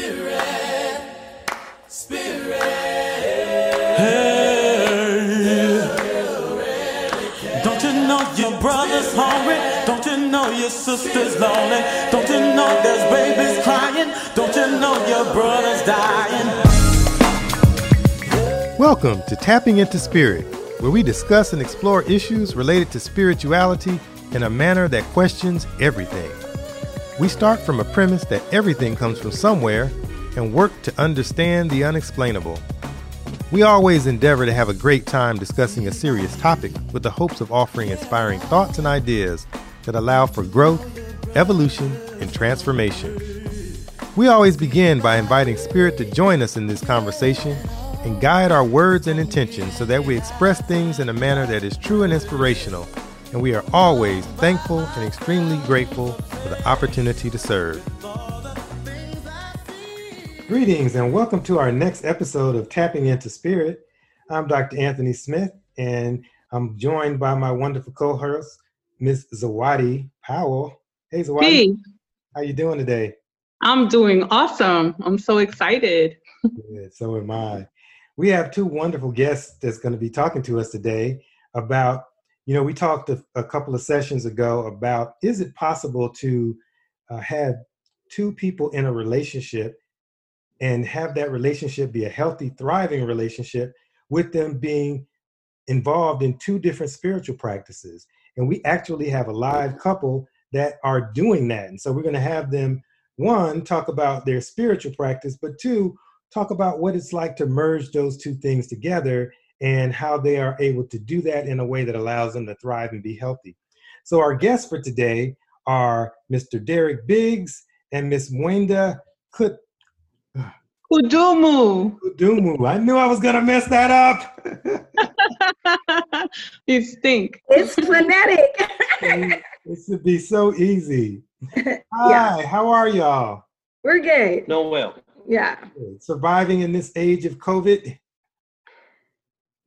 Spirit, Spirit. Don't you know your brother's hungry? Don't you know your sister's lonely? Don't you know there's babies crying? Don't you know your brother's dying? Welcome to Tapping into Spirit, where we discuss and explore issues related to spirituality in a manner that questions everything. We start from a premise that everything comes from somewhere and work to understand the unexplainable. We always endeavor to have a great time discussing a serious topic with the hopes of offering inspiring thoughts and ideas that allow for growth, evolution, and transformation. We always begin by inviting Spirit to join us in this conversation and guide our words and intentions so that we express things in a manner that is true and inspirational. And we are always thankful and extremely grateful for the opportunity to serve. Greetings and welcome to our next episode of Tapping into Spirit. I'm Dr. Anthony Smith and I'm joined by my wonderful co-host, Ms. Zawadi Powell. Hey Zawadi, Hey, how you doing today? I'm doing awesome. I'm so excited. Good, so am I. We have two wonderful guests that's going to be talking to us today about, you know, we talked a, a couple of sessions ago about is it possible to uh, have two people in a relationship and have that relationship be a healthy, thriving relationship with them being involved in two different spiritual practices. And we actually have a live couple that are doing that. And so we're going to have them, one, talk about their spiritual practice, but two, talk about what it's like to merge those two things together and how they are able to do that in a way that allows them to thrive and be healthy. So, our guests for today are Mr. Derek Biggs and Miss Wenda Kut- Kudumu. Kudumu. I knew I was going to mess that up. you stink. It's phonetic. this would be so easy. Hi, how are y'all? We're good. No, well. Yeah. Surviving in this age of COVID?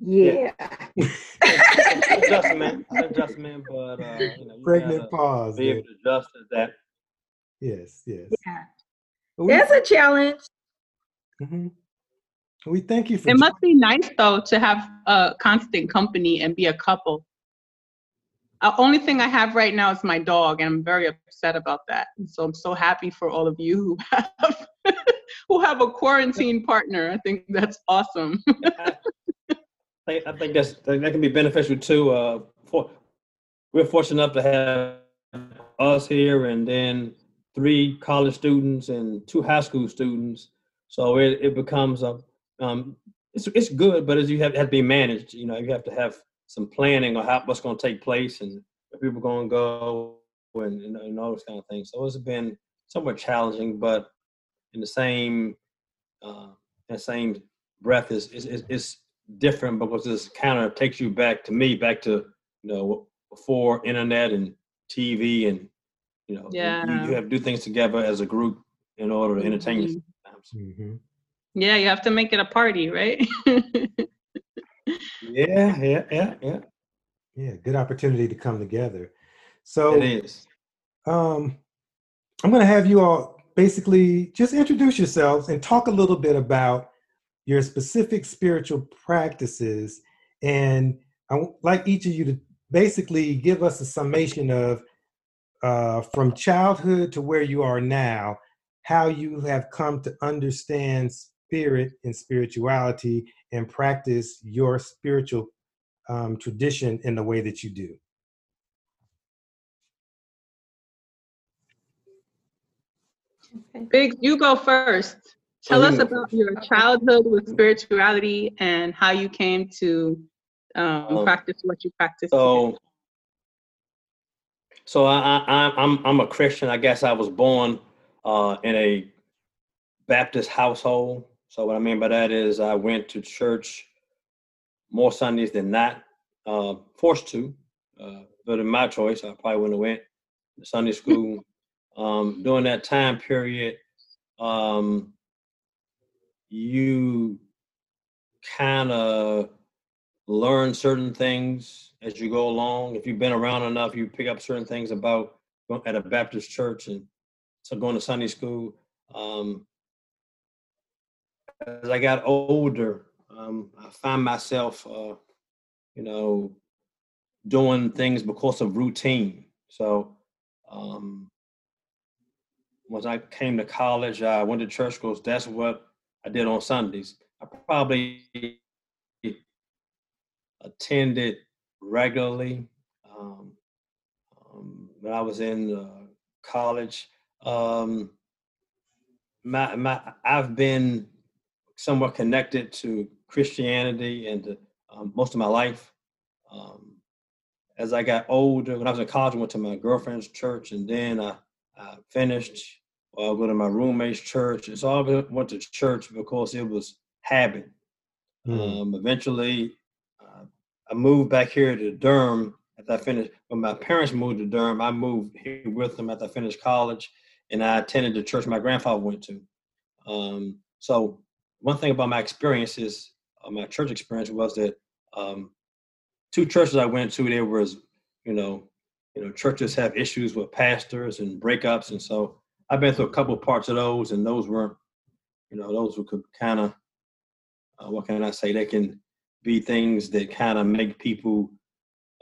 Yeah. adjustment, adjustment, but uh, you know, you Pregnant pause. be able to adjust to that. Yes, yes. Yeah. But we, That's a challenge. Mhm. we thank you for It must be nice though to have a constant company and be a couple. The only thing I have right now is my dog, and I'm very upset about that. And so I'm so happy for all of you who have who have a quarantine partner. I think that's awesome. I think, that's that can be beneficial too. Uh, for we're fortunate enough to have us here, and then three college students and two high school students. So it, it becomes a um, it's it's good, but as you have, have to be managed, you know, you have to have some planning on how what's going to take place and where people are going to go and, and, and all those kind of things. So it's been somewhat challenging, but in the same uh, the same breath is is, is different because this kind of takes you back to me back to you know before internet and TV and you know you- Yeah. you, you have to do things together as a group in order to entertain Mhm. yourself. Mhm. Yeah, you have to make it a party, right? Yeah, yeah, yeah, yeah. Yeah, good opportunity to come together. So, It is. um, I'm going to have you all basically just introduce yourselves and talk a little bit about your specific spiritual practices. And I would like each of you to basically give us a summation of uh, from childhood to where you are now, how you have come to understand spirit and spirituality and practice your spiritual um, tradition in the way that you do. Biggs, you go first. Tell us about your childhood with spirituality and how you came to um, Um, practice what you practice. today. So, so I, I, I'm- I'm, I'm a Christian. I guess I was born uh, in a Baptist household. So what I mean by that is I went to church more Sundays than not, uh, forced to. Uh, but in my choice, I probably wouldn't have went to Sunday school. um, during that time period, um, you kind of learn certain things as you go along. If you've been around enough, you pick up certain things about going at a Baptist church and so going to Sunday school. Um, as I got older, um, I found myself, uh, you know, doing things because of routine. So um, once I came to college, I went to church because that's what I did on Sundays. I probably attended regularly um, um, when I was in uh, college. Um, my, my, I've been somewhat connected to Christianity and um, most of my life. Um, as I got older, when I was in college, I went to my girlfriend's church, and then I, I finished. I go to my roommate's church. And so I went to church because it was habit. Mm. Um, eventually, uh, I moved back here to Durham after I finished. When my parents moved to Durham, I moved here with them after I finished college, and I attended the church my grandfather went to. Um, so one thing about my experiences, uh, my church experience was that um, two churches I went to, there was, you know, you know, churches have issues with pastors and breakups, and so I've been through a couple parts of those, and those weren't, you know, those could kind of, uh, what can I say? They can be things that kind of make people,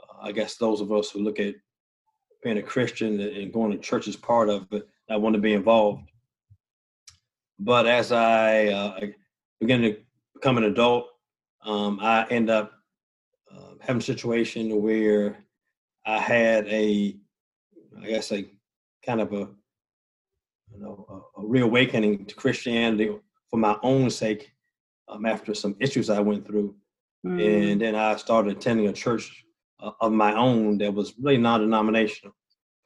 uh, I guess, those of us who look at being a Christian and going to church is part of it, I want to be involved. But as I uh, began to become an adult, um, I end up uh, having a situation where I had a, I guess, a kind of a, you know, a, a reawakening to Christianity for my own sake um, after some issues I went through. Mm. And then I started attending a church uh, of my own that was really non-denominational.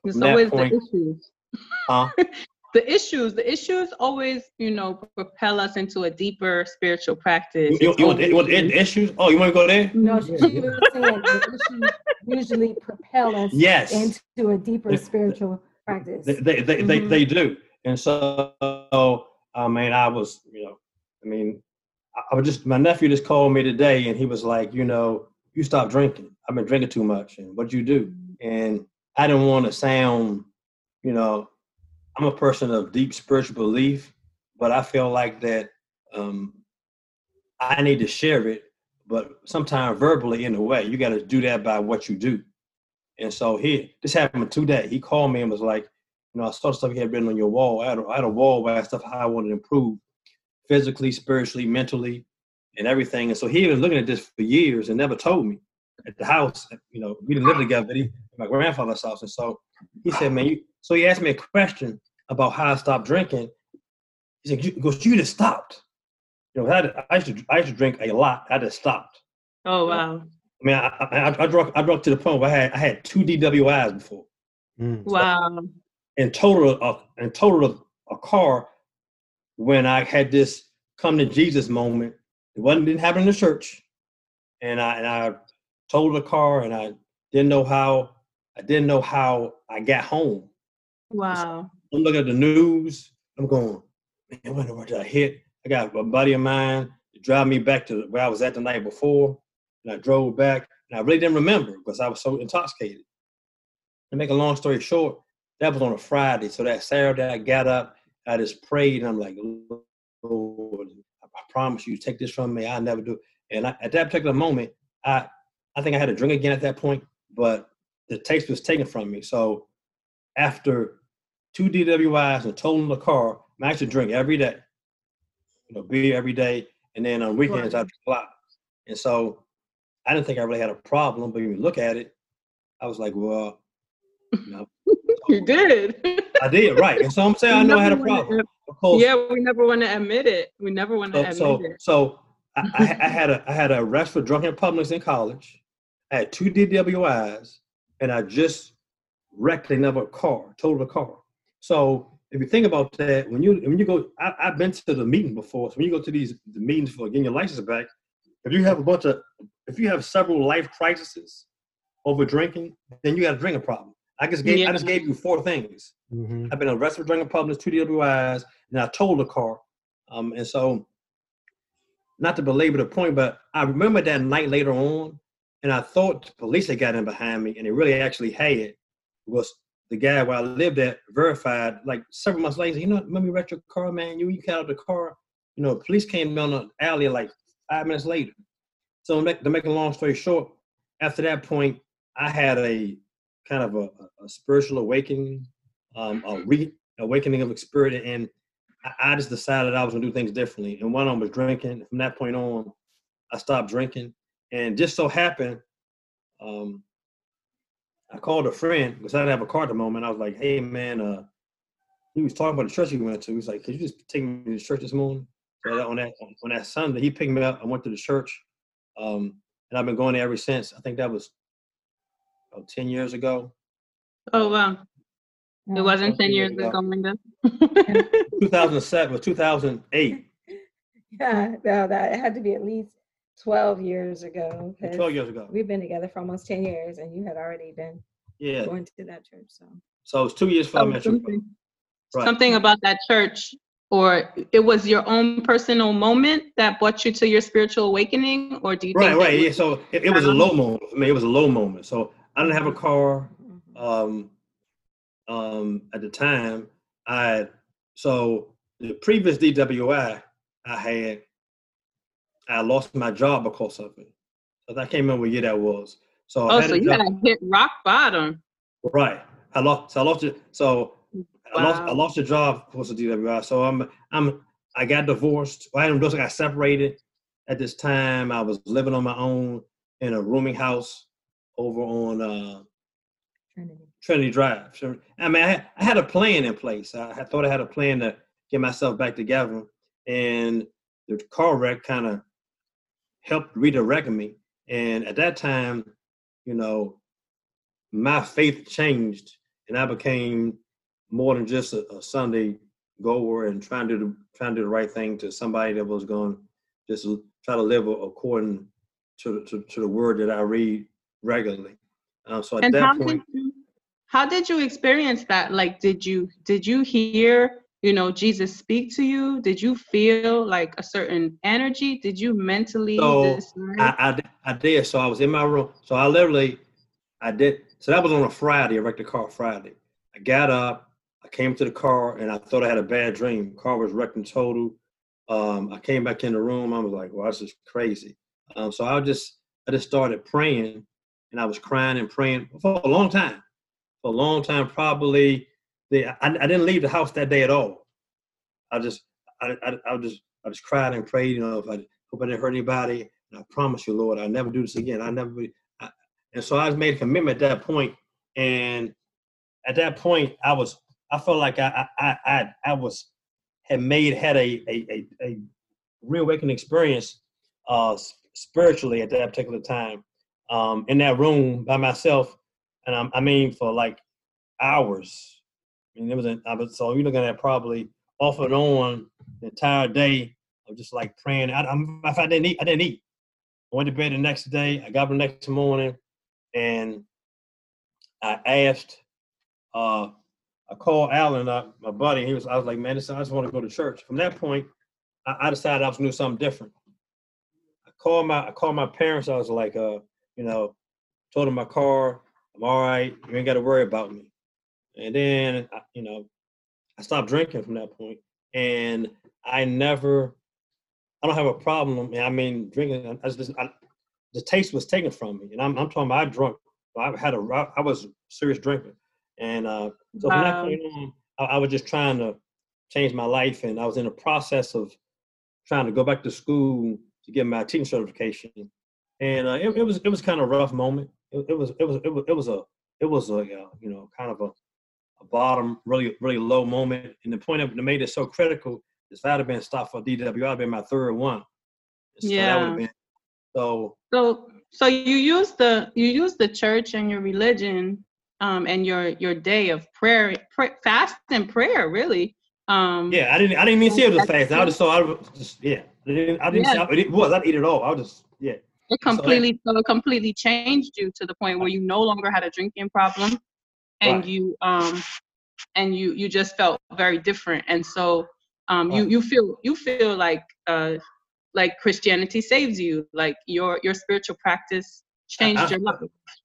It's always point, the issues. Huh? the issues, the issues always, you know, propel us into a deeper spiritual practice. You, you, want, you want issues? Oh, you want to go there? No, she was saying the issues usually propel us yes. into a deeper spiritual practice. They they, they, mm-hmm. they, they, do. And so, I mean, I was, you know, I mean, I was just, my nephew just called me today and he was like, you know, you stop drinking. I've been drinking too much. And what'd you do? And I didn't want to sound, you know, I'm a person of deep spiritual belief, but I feel like that um, I need to share it, but sometimes verbally in a way. You got to do that by what you do. And so he, this happened today. He called me and was like, you know, I saw stuff you had written on your wall. I had a, I had a wall where I had stuff how I wanted to improve physically, spiritually, mentally, and everything. And so he was looking at this for years and never told me at the house. You know, we didn't live together. He, my grandfather's house. And so he said, man, you, so he asked me a question about how I stopped drinking. He said, "Because you just stopped." You know, I, I, used to I used to drink a lot. I just stopped. Oh wow! I mean, I, I, I drunk I drunk to the point where I had I had two DWIs before. Mm. Wow! In total, uh, in total, a car when I had this come to Jesus moment. It wasn't didn't happen in the church, and I and I told the car, and I didn't know how I didn't know how I got home. Wow. I'm looking at the news. I'm going, man, what did I hit? I got a buddy of mine to drive me back to where I was at the night before. And I drove back and I really didn't remember because I was so intoxicated. To make a long story short, that was on a Friday. So that Saturday I got up, I just prayed and I'm like, Lord, I promise you, take this from me. I'll never do it. And I, at that particular moment, I I think I had a drink again at that point, but the taste was taken from me. So after two DWIs and totaling the car, I actually drink every day. You know, beer every day, and then on weekends right. I drink a lot. And so I didn't think I really had a problem, but when you look at it, I was like, well, you know. you did. I did, right. And so I'm saying I know I had a problem. Course, yeah, we never want to admit it. We never want to admit so, it. So I, I, had a I had a arrest for drunken publics in college. I had two DWIs, and I just wrecked another car, totaled a car. So if you think about that, when you when you go, I, have been to the meeting before. So when you go to these the meetings for getting your license back, if you have a bunch of, if you have several life crises over drinking, then you got a drinking problem. I just gave yeah. I just gave you four things. Mm-hmm. I've been arrested for drinking problems, two DWIs, and I told the car. Um, and so, not to belabor the point, but I remember that night later on, and I thought the police had got in behind me, and they really actually had was the guy where I lived at verified like several months later, you know, let me wrecked your car, man. You you got out the car. you know, police came down the alley like five minutes later. So to make, to make a long story short, after that point, I had a kind of a, a spiritual awakening, um, a re awakening of spirit, and I, I just decided I was gonna do things differently. And one of them was drinking. From that point on, I stopped drinking, and just so happened, um, I called a friend because I didn't have a car at the moment. I was like, "Hey, man," uh, he was talking about the church he went to. He was like, "Could you just take me to the church this morning?" So on that on that Sunday, he picked me up. I went to the church, um, and I've been going there ever since. I think that was about ten years ago. Oh um, wow. It wasn't 10 years ago, Linda. 2007 or 2008. Yeah, no, that had to be at least 12 years ago. 12 years ago. We've been together for almost 10 years and you had already been Yeah. going to that church. So So it's two years before I Oh, met you. something, Right. something about that church, or it was your own personal moment that brought you to your spiritual awakening, or do you Right, think that right. Yeah. So it, it was a low moment I mean, It was a low moment. So I didn't have a car. mhm. um, um, at the time, I so the previous DWI I had, I lost my job because of it. So I can't remember what year that was. So Oh, had so you job- had hit rock bottom. right. I lost. So I lost it. So I lost. I lost a job because of DWI. So I'm. I'm. I got divorced. Well, I didn't divorce, I got separated. At this time, I was living on my own in a rooming house over on. Uh, Trinity. Trinity Drive. Sure. I mean, I had, I had a plan in place. I, I thought I had a plan to get myself back together, and the car wreck kind of helped redirect me. And at that time, you know, my faith changed, and I became more than just a, a Sunday goer and trying to do, trying to do the right thing to somebody that was going to just try to live according to, to to the word that I read regularly. Um, so at And that how point. did you how did you experience that? Like did you did you hear, you know, Jesus speak to you? Did you feel like a certain energy? Did you mentally So. I, I, I did. So I was in my room. So I literally, I did. So that was on a Friday. I wrecked the car Friday. I got up. I came to the car and I thought I had a bad dream. Car was wrecked in total. Um, I came back in the room. I was like, "Well, this is crazy." Um, so I just, I just started praying, and I was crying and praying for a long time. For a long time, probably. The, I, I didn't leave the house that day at all. I just, I, I, I just, I just cried and prayed. You know, if I hope I didn't hurt anybody. And I promise you, Lord, I'll never do this again. I never. I, and so I made a commitment at that point. And at that point, I was. I felt like I. I. I. I, I was. Had made had a a a, a reawakening experience, uh, spiritually at that particular time, um, in that room by myself, and I, I mean for like hours. I mean, it was. I was so you're looking at probably off and on the entire day of just like praying. I, I'm, if I didn't eat, I didn't eat. I went to bed the next day. I got up the next morning, and I asked. Uh, I called Alan, uh, my buddy. He was. I was like, man, I just want to go to church. From that point, I, I decided I was gonna do something different. I called my. I called my parents. I was like, uh, you know, told him my car. I'm all right. You ain't got to worry about me. And then, you know, I stopped drinking from that point, and I never. I don't have a problem. I mean, drinking. I just, I, the taste was taken from me, and I'm, I'm talking about I drunk. I had a, I was serious drinker, and uh, so from that point on, I, I was just trying to change my life, and I was in the process of trying to go back to school to get my teaching certification, and uh, it, it was it was kind of a rough moment. It, it was it was it was it was a it was a uh, you know kind of a, a bottom really really low moment, and the point that made it so critical is if I'd have been stopped for DW, I'd have been my third one. So Yeah. been so So so you use the you use the church and your religion um and your your day of prayer, pray, fast and prayer really. Um Yeah, I didn't. I didn't even see it was fast. I just saw. I was just yeah. I didn't. I didn't. Yeah. See, it was. I'd eat it all. I was just yeah. It completely so it completely changed you to the point where you no longer had a drinking problem and Right. you um and you you just felt very different and so um you Right. you feel you feel like uh like Christianity saves you like your your spiritual practice changed I- your life.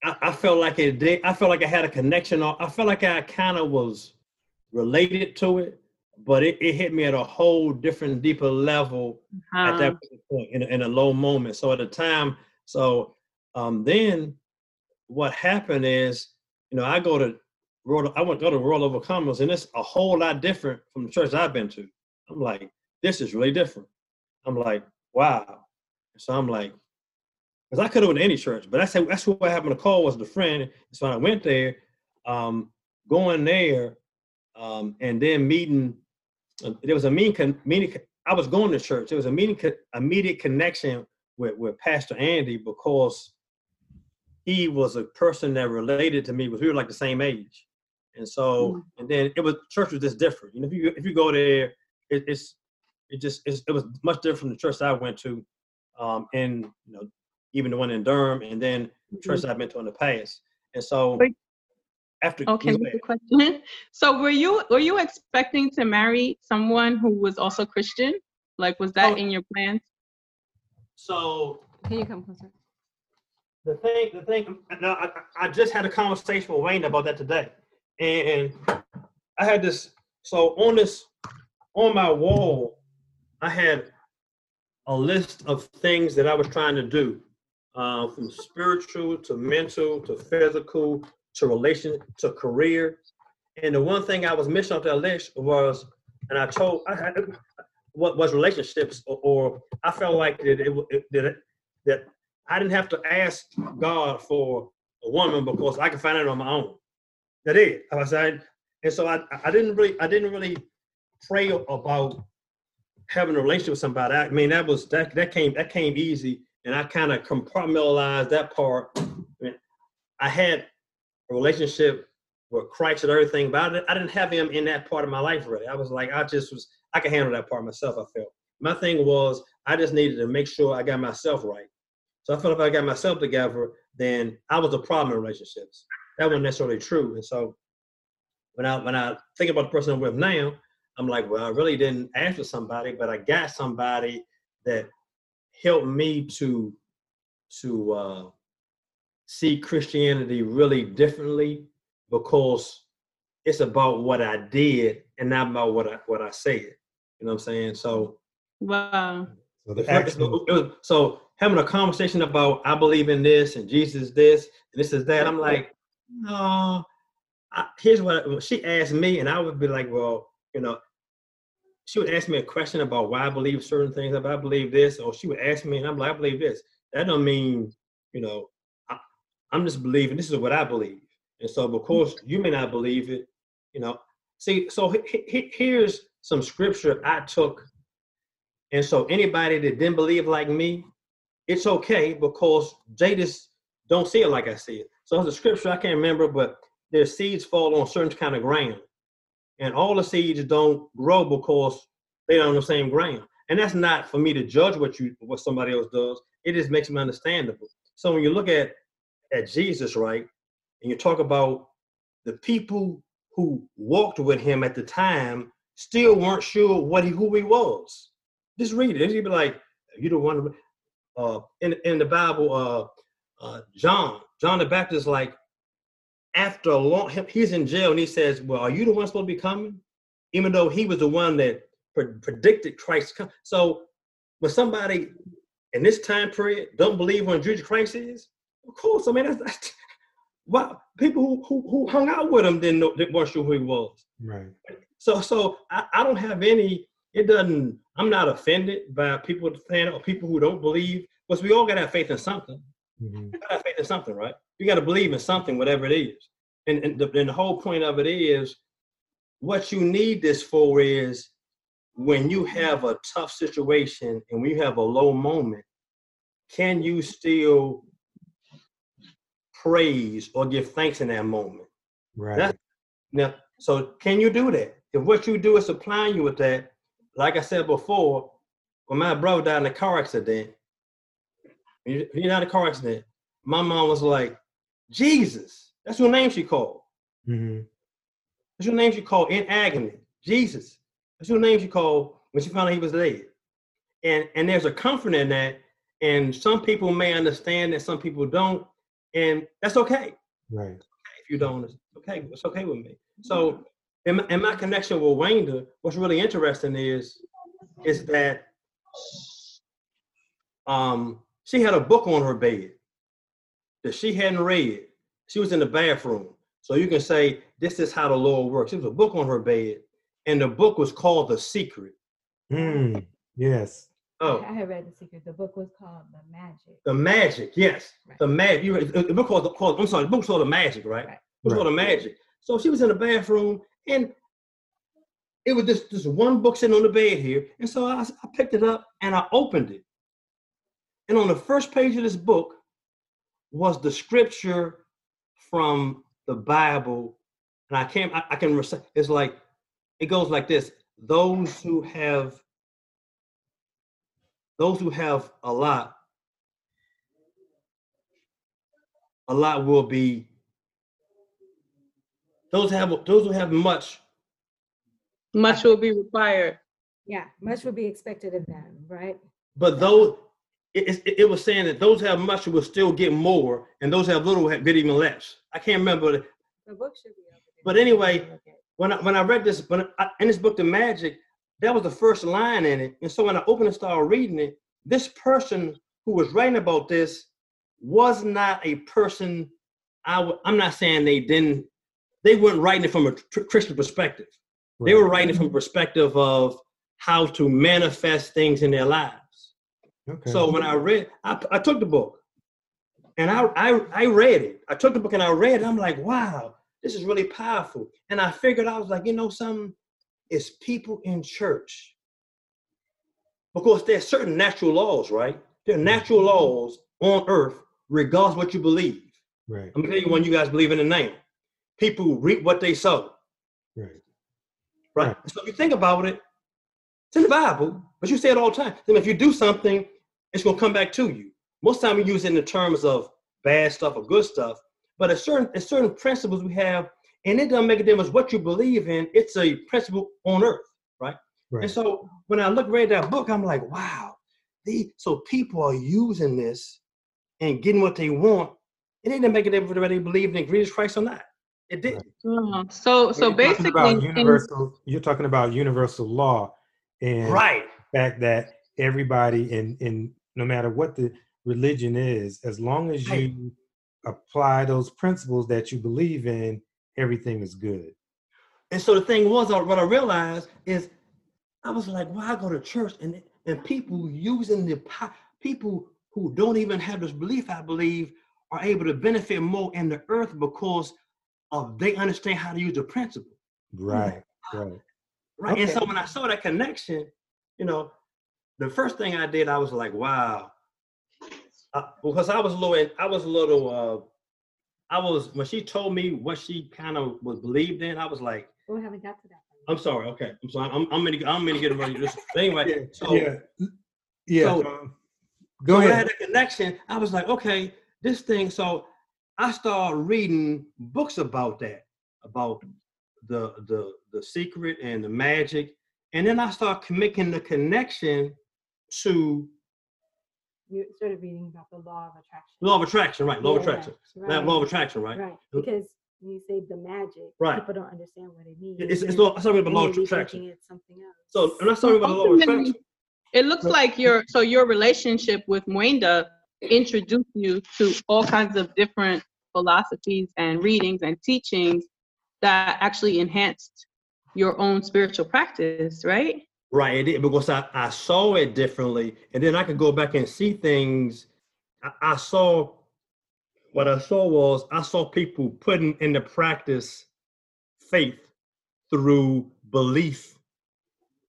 I, I felt like it did. I felt like I had a connection. I felt like I kind of was related to it, but it, it hit me at a whole different, deeper level at that Um, point in, a- in a low moment. So at the time, so um, then what happened is, you know, I go to World, I went to go to World Overcomers, and it's a whole lot different from the church I've been to. I'm like, this is really different. I'm like, wow. So I'm like, because I could have went to any church, but that's that's who I happened to call was the friend. So I went there, um, going there, um, and then meeting. Uh, there was a mean, Con- con- I was going to church. There was a meeting. co- immediate connection with with Pastor Andy because he was a person that related to me. Was we were like the same age, and so and then it was church was just different. You know, if you if you go there, it, it's it just it's, it was much different from the church that I went to, um, and you know even the one in Durham, and then church I've been to in the past. And so. After Okay, go good question. So were you were you expecting to marry someone who was also Christian? Like was that Oh. in your plans? so Can you come closer? the thing, the thing, no, I, I I just had a conversation with Wayne about that today, and I had this. So on this, on my wall, I had a list of things that I was trying to do, uh, from spiritual to mental to physical to relation to career, and the one thing I was missing off that list was, and I told, I had, what was relationships, or, or I felt like that it, it that it, that I didn't have to ask God for a woman because I could find it on my own. That is, I was saying, and so I, I didn't really, I didn't really pray about having a relationship with somebody. I mean, that was that that came that came easy, and I kind of compartmentalized that part. I, mean, I had a relationship with Christ and everything, but I didn't, I didn't have him in that part of my life really. I was like, I just was, I could handle that part myself. I felt my thing was I just needed to make sure I got myself right. So I felt if I got myself together, then I was a problem in relationships. That wasn't necessarily true. And so when I when I think about the person I'm with now, I'm like, well, I really didn't ask for somebody, but I got somebody that helped me to to uh, see Christianity really differently because it's about what I did and not about what I what I said. You know what I'm saying? So Wow. So the it was- excellent, it was- so having a conversation about I believe in this and Jesus this and this is that, I'm like, no. I, here's what she asked me, and I would be like, well, you know, she would ask me a question about why I believe certain things, if I believe this, or she would ask me, and I'm like, I believe this. That don't mean, you know, I, I'm just believing this is what I believe, and so because you may not believe it, you know. See, so he- he- here's some scripture I took and so anybody that didn't believe like me, it's okay because they just don't see it like I see it. So there's a scripture I can't remember, but their seeds fall on certain kind of ground. And all the seeds don't grow because they're on the same ground. And that's not for me to judge what you what somebody else does. It just makes me understandable. So when you look at at Jesus, right, and you talk about the people who walked with him at the time still weren't sure what he who he was. Just read it. He'd be like, "You the one." Uh, in in the Bible, uh, uh, John, John the Baptist, like after a long, he's in jail and he says, "Well, are you the one supposed to be coming?" Even though he was the one that pre- predicted Christ's come. So when somebody in this time period don't believe when Jesus Christ is, of course, I mean that's, that's why people who, who who hung out with him didn't know, didn't weren't sure who he was. right. So so I, I don't have any. It doesn't. I'm not offended by people saying or people who don't believe. Because we all gotta have faith in something. Mhm. You gotta have faith in something, right? You gotta believe in something, whatever it is. And and the, and the whole point of it is, what you need this for is when you have a tough situation and when you have a low moment, can you still praise or give thanks in that moment? Right. That- Now, so can you do that? If what you do is supplying you with that, like I said before, when my brother died in a car accident, he died in a car accident, my mom was like, Jesus. That's your name she called. Mhm. That's your name she called in agony. Jesus. That's your name she called when she found out he was dead. And and there's a comfort in that. And some people may understand that, some people don't. And that's okay Right. if you don't. It's okay. It's okay with me. So in my, in my connection with Wanda, what's really interesting is is that um she had a book on her bed that she hadn't read. She was in the bathroom. So you can say this is how the Lord works. There was a book on her bed, and the book was called The Secret. Hmm. Yes. Oh, I had read The Secret. The book was called The Magic. the magic, yes. Right. The magic. You read, the book called, called I'm sorry, the book was called The Magic, right? Right. It was called The Magic. So she was in the bathroom and it was just, just one book sitting on the bed here. And so I, I picked it up and I opened it. And on the first page of this book was the scripture from the Bible. And I can't, I, I can recite, it's like, it goes like this those who have those who have a lot a lot will be those have those who have much Much will be required. Yeah, much will be expected of them, right? but those it, it, it was saying that those who have much will still get more and those who have little have get even less i can't remember the- The book should be over. But anyway, Look when I, when I read this when I, in this book the magic that was the first line in it and so when i opened and started reading it this person who was writing about this was not a person i w- i'm not saying they didn't they weren't writing it from a tr- christian perspective they were writing it from a perspective of how to manifest things in their lives Okay. so when I read, I, I took the book and I, I I read it. I took the book and I read it. I'm like, wow, this is really powerful. And I figured I was like, you know, something is people in church. Because there's certain natural laws, right? There are natural mm-hmm. laws on earth, regardless what you believe. right. I'm gonna tell you one you guys believe in the name. People reap what they sow. Right. Right. Right. So if you think about it, it's in the Bible, but you say it all the time. Then if you do something, it's gonna come back to you. Most time we use it in the terms of bad stuff or good stuff, but it's certain it's certain principles we have, and it doesn't make a difference what you believe in. It's a principle on earth, right? Right. And so when I look read that book, I'm like, wow, the so people are using this and getting what they want. It didn't make a difference whether they believed in Jesus Christ or not. It didn't. Oh, So so You're talking basically, about in- universal. You're talking about universal law, and Right. the fact that everybody, in in no matter what the religion is, as long as Right. you apply those principles that you believe in, everything is good. And so the thing was, what I realized is, I was like, why go to church and and people using the people who don't even have this belief, I believe, are able to benefit more in the earth because of they understand how to use the principle, Right. Right. right? And so when I saw that connection, you know, the first thing I did, I was like, wow, Uh, because I was a little, I was a little, uh, I was when she told me what she kind of was believed in, I was like. We haven't got to that. I'm sorry. Okay, I'm sorry. I'm I'm gonna I'm gonna get ready. This anyway. So, yeah. Yeah. so- um, go so when I had a connection. I was like, okay, this thing. So I started reading books about that, about the the the secret and the magic, and then I started making the connection to You started reading about the law of attraction. law of attraction, right? Law of attraction. Right. That law of attraction, right? Right. Because when you say the magic, Right. people don't understand what it means. It's it's and- law. I started with law of attraction. It's something else. So and I started with the law of attraction. it looks like your so your relationship with Wanda introduced you to all kinds of different philosophies and readings and teachings that actually enhanced your own spiritual practice, right? Right, it because I, I saw it differently, and then I could go back and see things. I, I saw what I saw was I saw people putting into practice faith through belief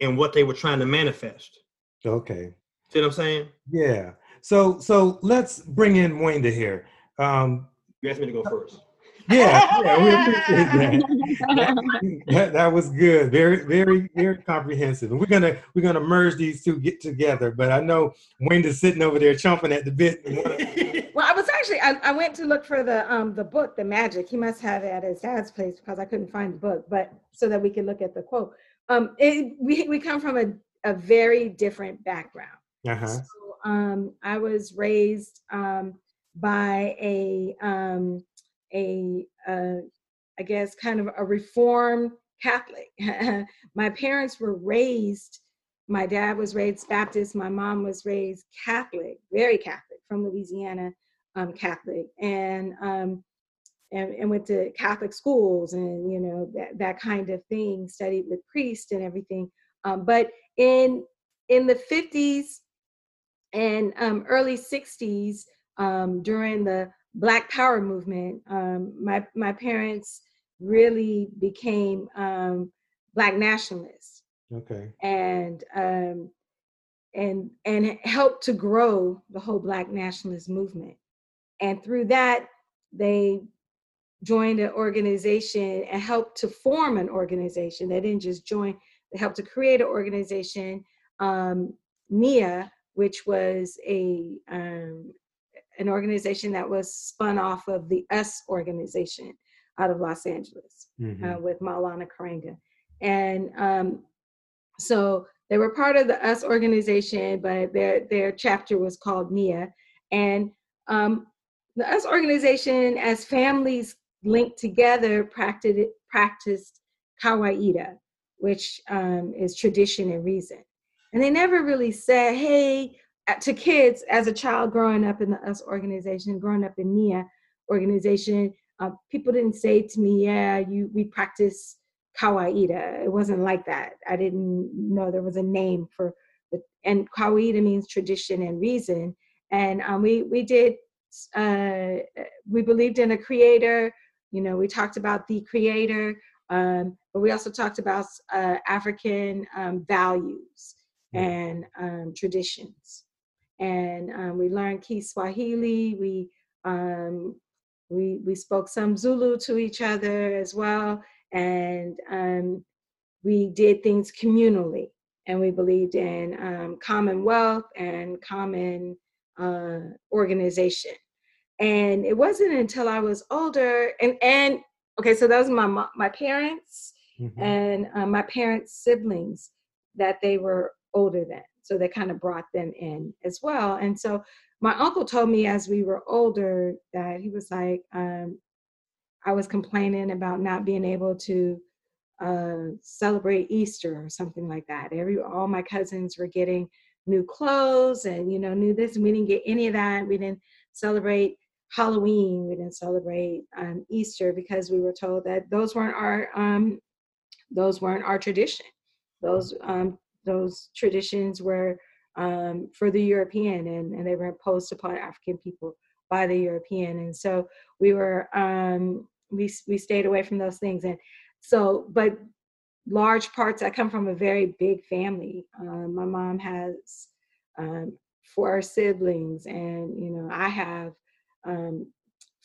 in what they were trying to manifest. Okay. See what I'm saying? Yeah. So so let's bring in Wanda here. Um, You asked me to go first. Yeah, yeah, we appreciate that. that. That was good. Very, very, very comprehensive. And we're gonna we're gonna merge these two get together. But I know Wanda's sitting over there chomping at the bit. Well, I was actually I, I went to look for the um the book, The Magic. He must have it at his dad's place because I couldn't find the book, but so that we could look at the quote. Um, it, we we come from a a very different background. uh-huh. So, um, I was raised um, by a um, a uh, I guess kind of a reformed Catholic. my parents were raised, my dad was raised Baptist, my mom was raised Catholic, very Catholic from Louisiana, um, Catholic. And, um, and, and went to Catholic schools and, you know, that, that kind of thing, studied with priests and everything. Um, but in, in the 50s and um, early 60s, um, during the Black Power movement, um, my, my parents really became um, Black nationalists. Okay. And um, and and helped to grow the whole Black nationalist movement. And through that, they joined an organization and helped to form an organization. They didn't just join; they helped to create an organization, um, NIA, which was a um, an organization that was spun off of the US organization out of Los Angeles mm-hmm. uh, with Maulana Karenga. And um, so they were part of the US organization, but their, their chapter was called NIA. And um, the US organization, as families linked together, practiced, practiced Kawaida, which um, is tradition and reason. And they never really said, hey, to kids as a child growing up in the US organization, growing up in NIA organization, uh, people didn't say to me, yeah, you we practice kawaida. It wasn't like that. I didn't know there was a name for the, and kawaida means tradition and reason. And um, we, we did, uh, we believed in a creator, you know, we talked about the creator, um, but we also talked about uh, African um, values and um, traditions and um, we learned Kiswahili. We um, we we spoke some Zulu to each other as well, and um, we did things communally. And we believed in um, commonwealth and common uh, organization. And it wasn't until I was older, and and okay, so that was my my parents mm-hmm. and uh, my parents' siblings that they were older than. So they kind of brought them in as well. And so my uncle told me as we were older that he was like, um, I was complaining about not being able to uh, celebrate Easter or something like that. Every all my cousins were getting new clothes and you know knew this, and we didn't get any of that. We didn't celebrate Halloween. We didn't celebrate um, Easter because we were told that those weren't our um, those weren't our tradition. Those um, those traditions were um, for the European and, and they were imposed upon African people by the European. And so we were, um, we, we stayed away from those things. And so, but large parts, I come from a very big family. Um, my mom has um, four siblings and, you know, I have um,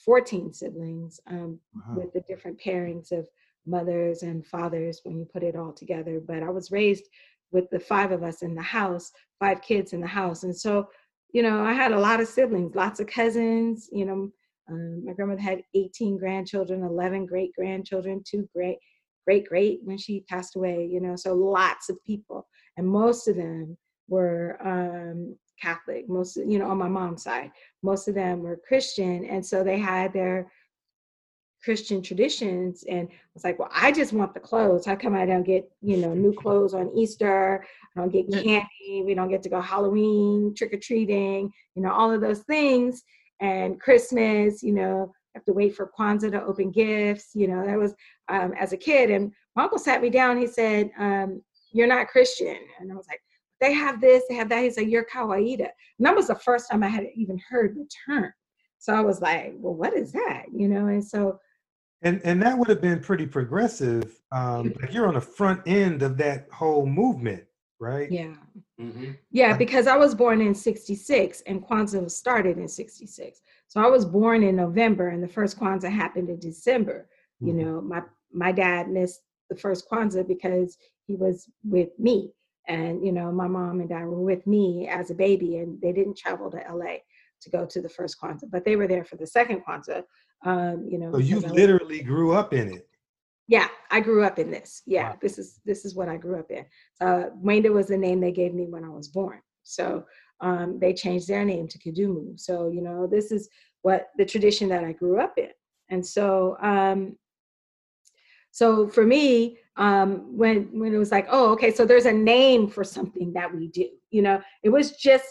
14 siblings um, wow. with the different pairings of mothers and fathers when you put it all together. But I was raised with the five of us in the house, five kids in the house. And so, you know, I had a lot of siblings, lots of cousins. You know, um, my grandmother had 18 grandchildren, 11 great grandchildren, two great, great, great when she passed away, you know, so lots of people. And most of them were um, Catholic, most, you know, on my mom's side, most of them were Christian. And so they had their Christian traditions. And I was like, well, I just want the clothes. How come I don't get, you know, new clothes on Easter? I don't get candy. We don't get to go Halloween, trick or treating, you know, all of those things. And Christmas, you know, have to wait for Kwanzaa to open gifts. You know, that was um, as a kid. And my uncle sat me down. He said, um, "You're not Christian," and I was like, "They have this, they have that." He said, "You're Kawaida," and that was the first time I had even heard the term. So I was like, "Well, what is that?" You know, and so and and that would have been pretty progressive. Um, like you're on the front end of that whole movement, right? Yeah. Mm-hmm. Yeah, because I was born in 66 and Kwanzaa was started in 66. So I was born in November and the first Kwanzaa happened in December. Mm-hmm. You know, my my dad missed the first Kwanzaa because he was with me. And, you know, my mom and dad were with me as a baby and they didn't travel to LA to go to the first Kwanzaa, but they were there for the second Kwanzaa. Um, you know, so you literally grew up in it. Yeah, I grew up in this. Yeah, wow. this is this is what I grew up in. Uh, Mwenda was the name they gave me when I was born. So um, they changed their name to Kadumu. So you know, this is what the tradition that I grew up in. And so, um, So for me, um, when when it was like, oh, okay, so there's a name for something that we do. You know, it was just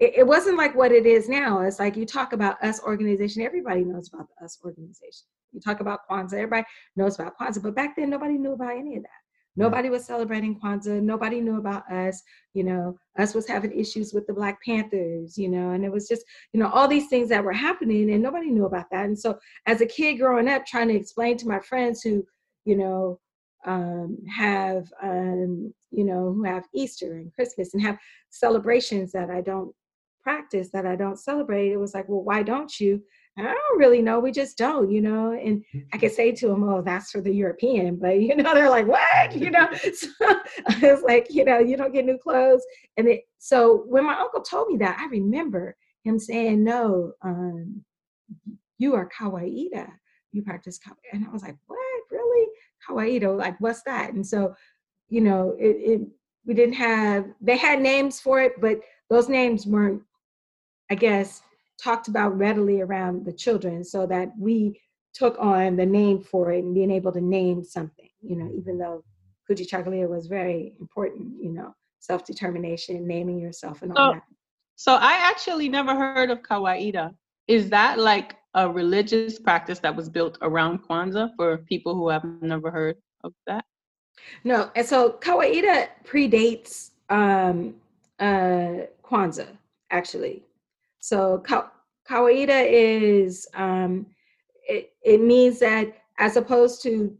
it, it wasn't like what it is now. It's like you talk about us organization, everybody knows about the us organization. You talk about Kwanzaa, everybody knows about Kwanzaa, but back then nobody knew about any of that. Nobody was celebrating Kwanzaa. Nobody knew about us. You know, us was having issues with the Black Panthers, you know, and it was just, you know, all these things that were happening and nobody knew about that. And so as a kid growing up, trying to explain to my friends who, you know, um, have, um, you know, who have Easter and Christmas and have celebrations that I don't practice, that I don't celebrate, it was like, well, why don't you? I don't really know. We just don't, you know. And I could say to them, "Oh, that's for the European," but you know, they're like, "What?" You know. So it's like, you know, you don't get new clothes. And it, so when my uncle told me that, I remember him saying, "No, um, you are kawaida. You practice kawaida." And I was like, "What? Really? Kawaida? Like, what's that?" And so, you know, it, it we didn't have. They had names for it, but those names weren't, I guess talked about readily around the children so that we took on the name for it and being able to name something, you know, even though Kujichagulia was very important, you know, self-determination, naming yourself and all so, that. So I actually never heard of Kawaida. Is that like a religious practice that was built around Kwanzaa for people who have never heard of that? No, and so Kawaida predates um, uh, Kwanzaa, actually. So ka- kawaida is um, it, it means that as opposed to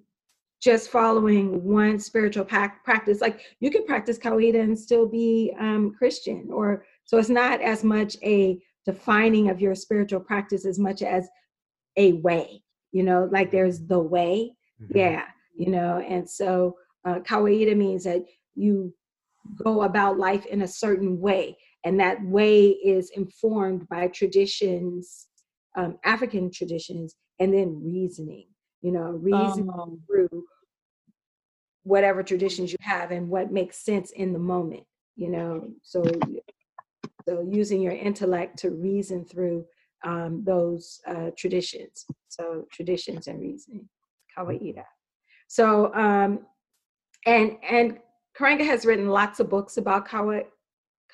just following one spiritual pac- practice, like you can practice kawaida and still be um, Christian, or so it's not as much a defining of your spiritual practice as much as a way. You know, like there's the way, mm-hmm. yeah. You know, and so uh, kawaida means that you go about life in a certain way and that way is informed by traditions um, african traditions and then reasoning you know reasoning um, through whatever traditions you have and what makes sense in the moment you know? So so using your intellect to reason through um, those uh, traditions. So traditions and reasoning. Kawaida. So um, and and Karenga has written lots of books about kawa,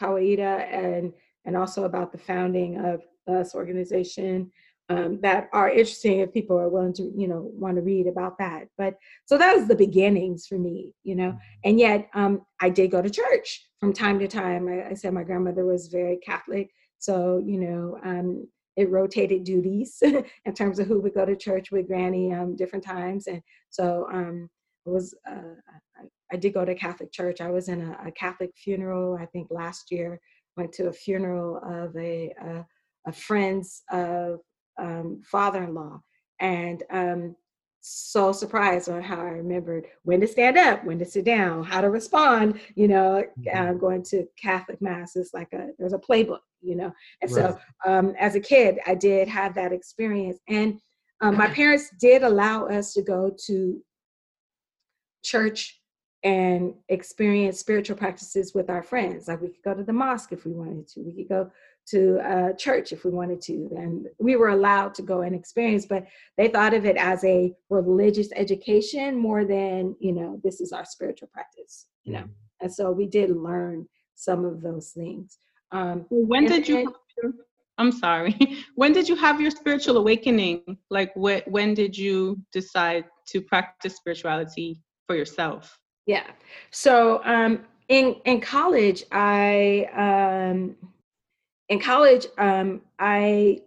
Kawaida and and also about the founding of us organization um, that are interesting if people are willing to you know want to read about that. But so that was the beginnings for me you know? And yet um, i did go to church from time to time. I, I, said my grandmother was very catholic so you know um, it rotated duties in terms of who would go to church with granny um, different times. And so um, it was uh, I did go to Catholic church. I was in a, a Catholic funeral, I think last year, went to a funeral of a, a, a friend's of um, father-in-law. And um, so surprised on how I remembered when to stand up, when to sit down, how to respond. You know, uh, going to Catholic mass is like a there's a playbook. You know, and right. so um, as a kid, I did have that experience, and um, my parents did allow us to go to church and experience spiritual practices with our friends. Like we could go to the mosque if we wanted to. We could go to a church if we wanted to. And we were allowed to go and experience, but they thought of it as a religious education more than, you know, this is our spiritual practice, you know. And so we did learn some of those things. Um, when did you? I'm sorry. When did you have your spiritual awakening? Like, what? When did you decide to practice spirituality for yourself? Yeah. So um, in in college, I um, in college um, I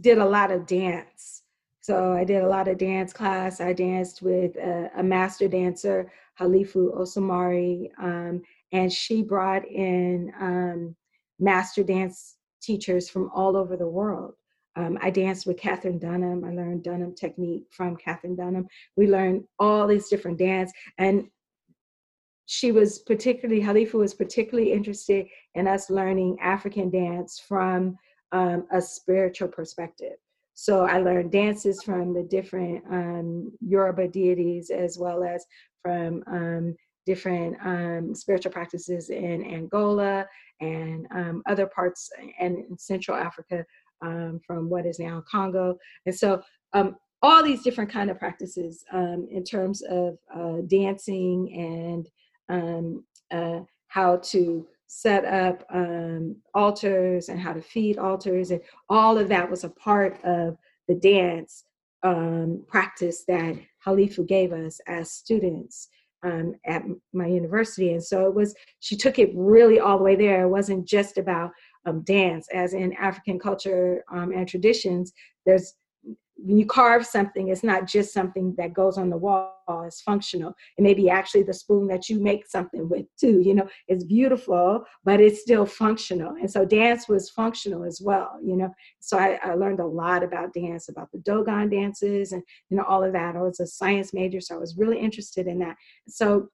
did a lot of dance. So I did a lot of dance class. I danced with a, a master dancer, Halifu Osumare, um, and she brought in um, master dance teachers from all over the world. Um, I danced with Katherine Dunham. I learned Dunham technique from Katherine Dunham. We learned all these different dance, and she was particularly, Halifu was particularly interested in us learning African dance from um, a spiritual perspective. So I learned dances from the different um, Yoruba deities as well as from um, different um, spiritual practices in Angola and um, other parts and Central Africa um, from what is now Congo. And so all these different kind of practices in terms of uh, dancing and um, uh, how to set up um, altars and how to feed altars and all of that was a part of the dance um, practice that Halifu gave us as students um, at my university. And so it was, she took it really all the way there. It wasn't just about um, dance, as in African culture um, and traditions, there's when you carve something, it's not just something that goes on the wall, it's functional. It may be actually the spoon that you make something with too. You know, it's beautiful, but it's still functional. And so dance was functional as well, you know. So I, I learned a lot about dance, about the Dogon dances and you know, all of that. I was a science major, so I was really interested in that. So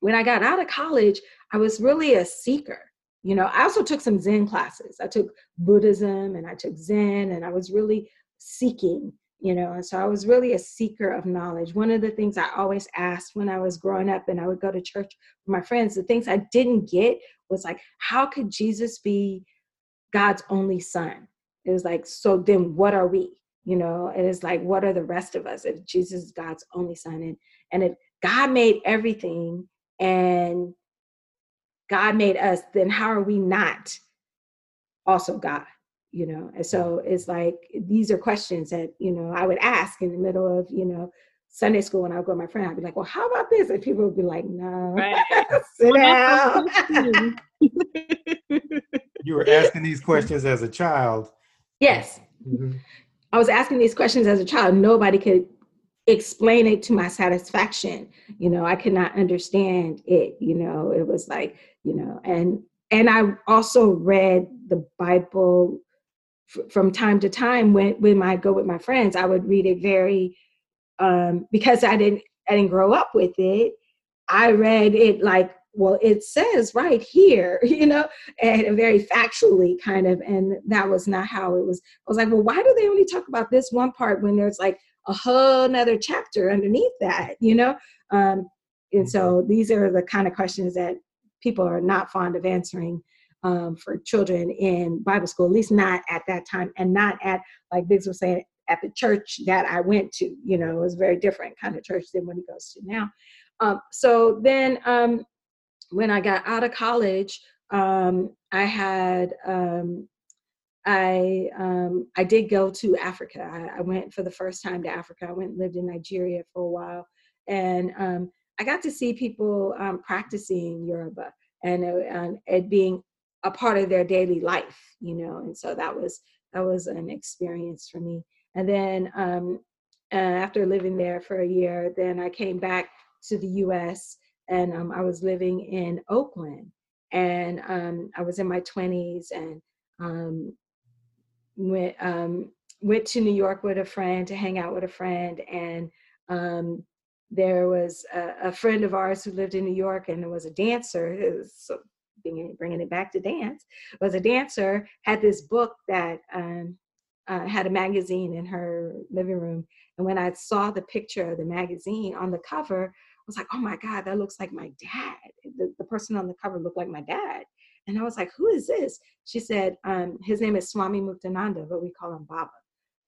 when I got out of college, I was really a seeker. You know, I also took some Zen classes. I took Buddhism and I took Zen, and I was really seeking you know and so i was really a seeker of knowledge. One of the things i always asked when i was growing up and i would go to church with my friends the things i didn't get was like how could jesus be god's only son? It was like so then what are we? You know it is like what are the rest of us if jesus is god's only son? And and if god made everything and god made us then how are we not also god you know and so it's like these are questions that you know i would ask in the middle of you know sunday school when i would go with my friend i'd be like well how about this? And people would be like no right. sit down. You were asking these questions as a child. Yes. Mm-hmm. i was asking these questions as a child. Nobody could explain it to my satisfaction. You know i could not understand it you know it was like you know and and i also read the bible from time to time when when I go with my friends, I would read it very um, because I didn't I didn't grow up with it. I read it like well it says right here you know and very factually kind of and that was not how it was i was like well why do they only talk about this one part when there's like a whole nother chapter underneath that you know um, and so mm-hmm. these are the kind of questions that people are not fond of answering um, for children in Bible school, at least not at that time, and not at, like Biggs was saying, at the church that I went to. You know, it was a very different kind of church than what he goes to now. Um, so then um, when I got out of college, um, I had um, I um, I did go to Africa. I, I, went for the first time to Africa. I went and lived in Nigeria for a while, and I got to see people practicing Yoruba and, uh, and it being a part of their daily life you know and so that was that was an experience for me and then um, uh, after living there for a year then i came back to the us and um, i was living in oakland and um, i was in my 20s and um, went um, went to new york with a friend to hang out with a friend and um, there was a, a, friend of ours who lived in New York and was a dancer. So bringing it back to dance, was a dancer, had this book that um, uh, had a magazine in her living room. And when I saw the picture of the magazine on the cover, I was like, oh my God, that looks like my dad. The, the person on the cover looked like my dad. And I was like, who is this? She said, um, his name is Swami Muktananda, but we call him Baba.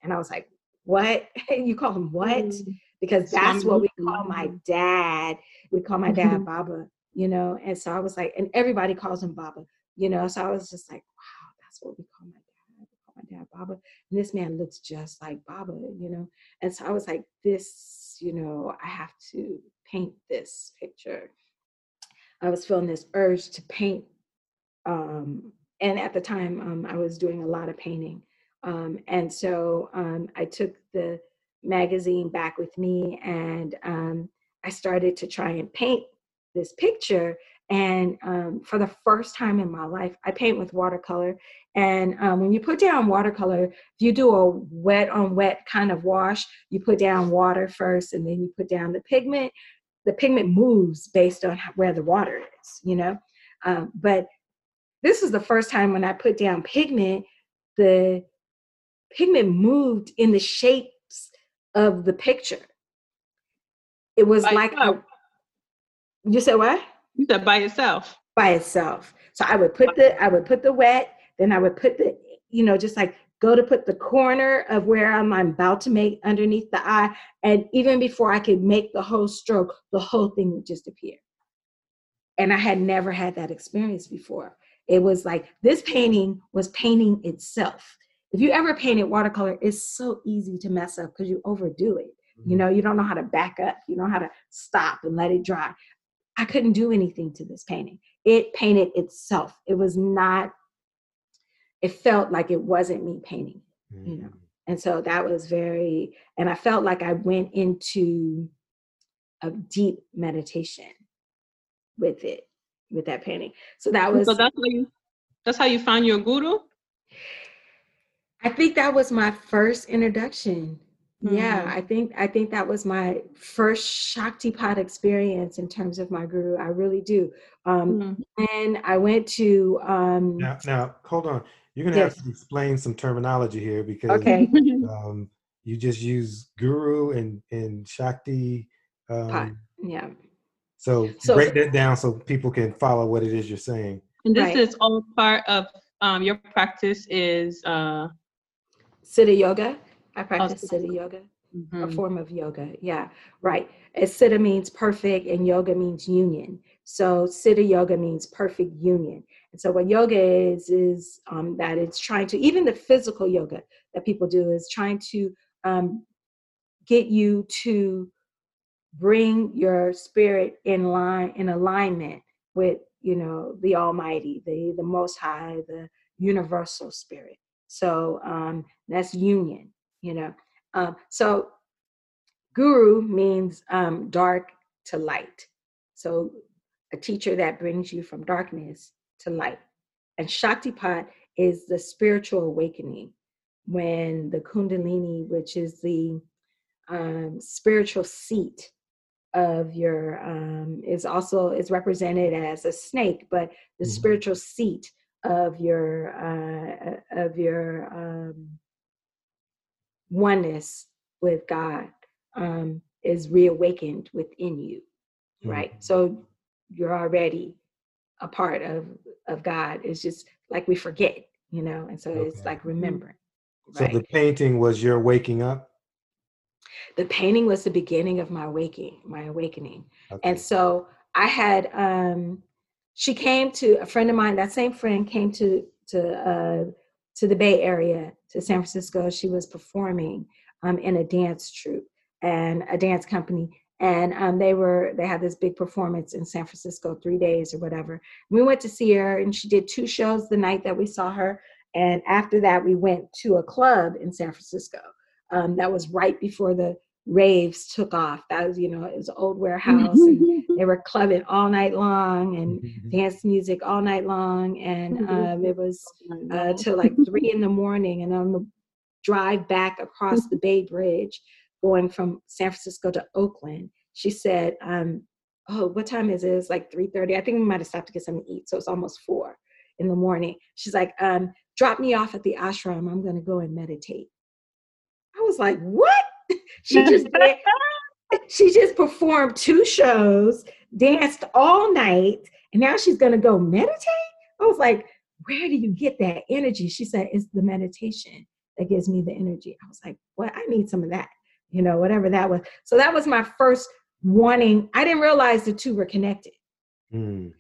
And I was like, what? you call him what? Mm. Because that's what we call my dad. We call my dad Baba you know. And so I was like, and everybody calls him Baba, you know. So I was just like, wow, that's what we call my dad. We call my dad Baba. And this man looks just like Baba, you know. And so I was like, this, you know, I have to paint this picture. I was feeling this urge to paint. Um, and at the time, um, I was doing a lot of painting. Um, and so um, I took the magazine back with me and um, I started to try and paint this picture and um, for the first time in my life i paint with watercolor. And um, when you put down watercolor if you do a wet on wet kind of wash you put down water first and then you put down the pigment. The pigment moves based on where the water is you know? Um, but this is the first time when i put down pigment the pigment moved in the shapes of the picture. It was like a, you said what? You said by itself. By itself. So I would put the I would put the wet, then I would put the, you know, just like go to put the corner of where I'm, I'm about to make underneath the eye. And even before I could make the whole stroke, the whole thing would just appear. And I had never had that experience before. It was like this painting was painting itself. If you ever painted watercolor, it's so easy to mess up because you overdo it. You Mhm. know, you don't know how to back up, you know how to stop and let it dry. I couldn't do anything to this painting. It painted itself. It was not, it felt like it wasn't me painting. you know. Mhm. And so that was very, and I felt like I went into a deep meditation with it, with that painting. So that was, So that's how you that's how you found your guru? I think that was my first introduction. Yeah, Mhm. I think I think that was my first Shaktipat experience in terms of my guru. I really do. Um, Mm. and I went to um, Now, now, hold on. You're gonna have to explain some terminology here because okay, um, you just use guru and and Shakti. Pat, Um, yeah. so, So- break that down so people can follow what it is you're saying. and this Right. is all part of um, your practice is uh, Siddha yoga. I practice Siddha Siddha yoga. a mhm. form of yoga. Yeah, right. As Siddha means perfect and yoga means union. So Siddha yoga means perfect union. And so what yoga is, is um, that it's trying to, even the physical yoga that people do is trying to um, get you to bring your spirit in line, in alignment with, you know, the Almighty, the, the Most High, the universal spirit. So um, that's union, you know. Um, so guru means um, dark to light. So a teacher that brings you from darkness to light. And Shaktipat is the spiritual awakening when the Kundalini, which is the um, spiritual seat of your, um, is also is represented as a snake, but the Mhm. spiritual seat of your uh, of your um, oneness with God um, is reawakened within you, right? Mhm. So you're already a part of of God. It's just like we forget, you know, and so it's like remembering. So Right. the painting was your waking up. the painting was the beginning of my waking, my awakening. Okay. And so I had um she came to a friend of mine, that same friend came to to uh to the Bay Area, to San Francisco. She was performing um in a dance troupe and a dance company. And um they were they had this big performance in San Francisco, three days or whatever. We went to see her and she did two shows the night that we saw her. And after that, we went to a club in San Francisco. Um, that was right before the raves took off. That was, you know, it was old warehouse and they were clubbing all night long and Mhm. dance music all night long. And Mhm. um, it was Mm-hmm. uh, till like three in the morning. And on the drive back across the Bay Bridge, going from San Francisco to Oakland, she said, um, "Oh, what time is it? It's like 3:30. I think we might have stopped to get something to eat, so it's almost four in the morning." She's like, um, "Drop me off at the ashram. I'm going to go and meditate." I was like, "What?" She just did, she just performed two shows, danced all night, and now she's to go meditate. I was like, "Where do you get that energy?" She said, "It's the meditation that gives me the energy." I was like, "What? I need some of that." You know, whatever that was. So that was my first wanting. I didn't realize the two were connected. Mm.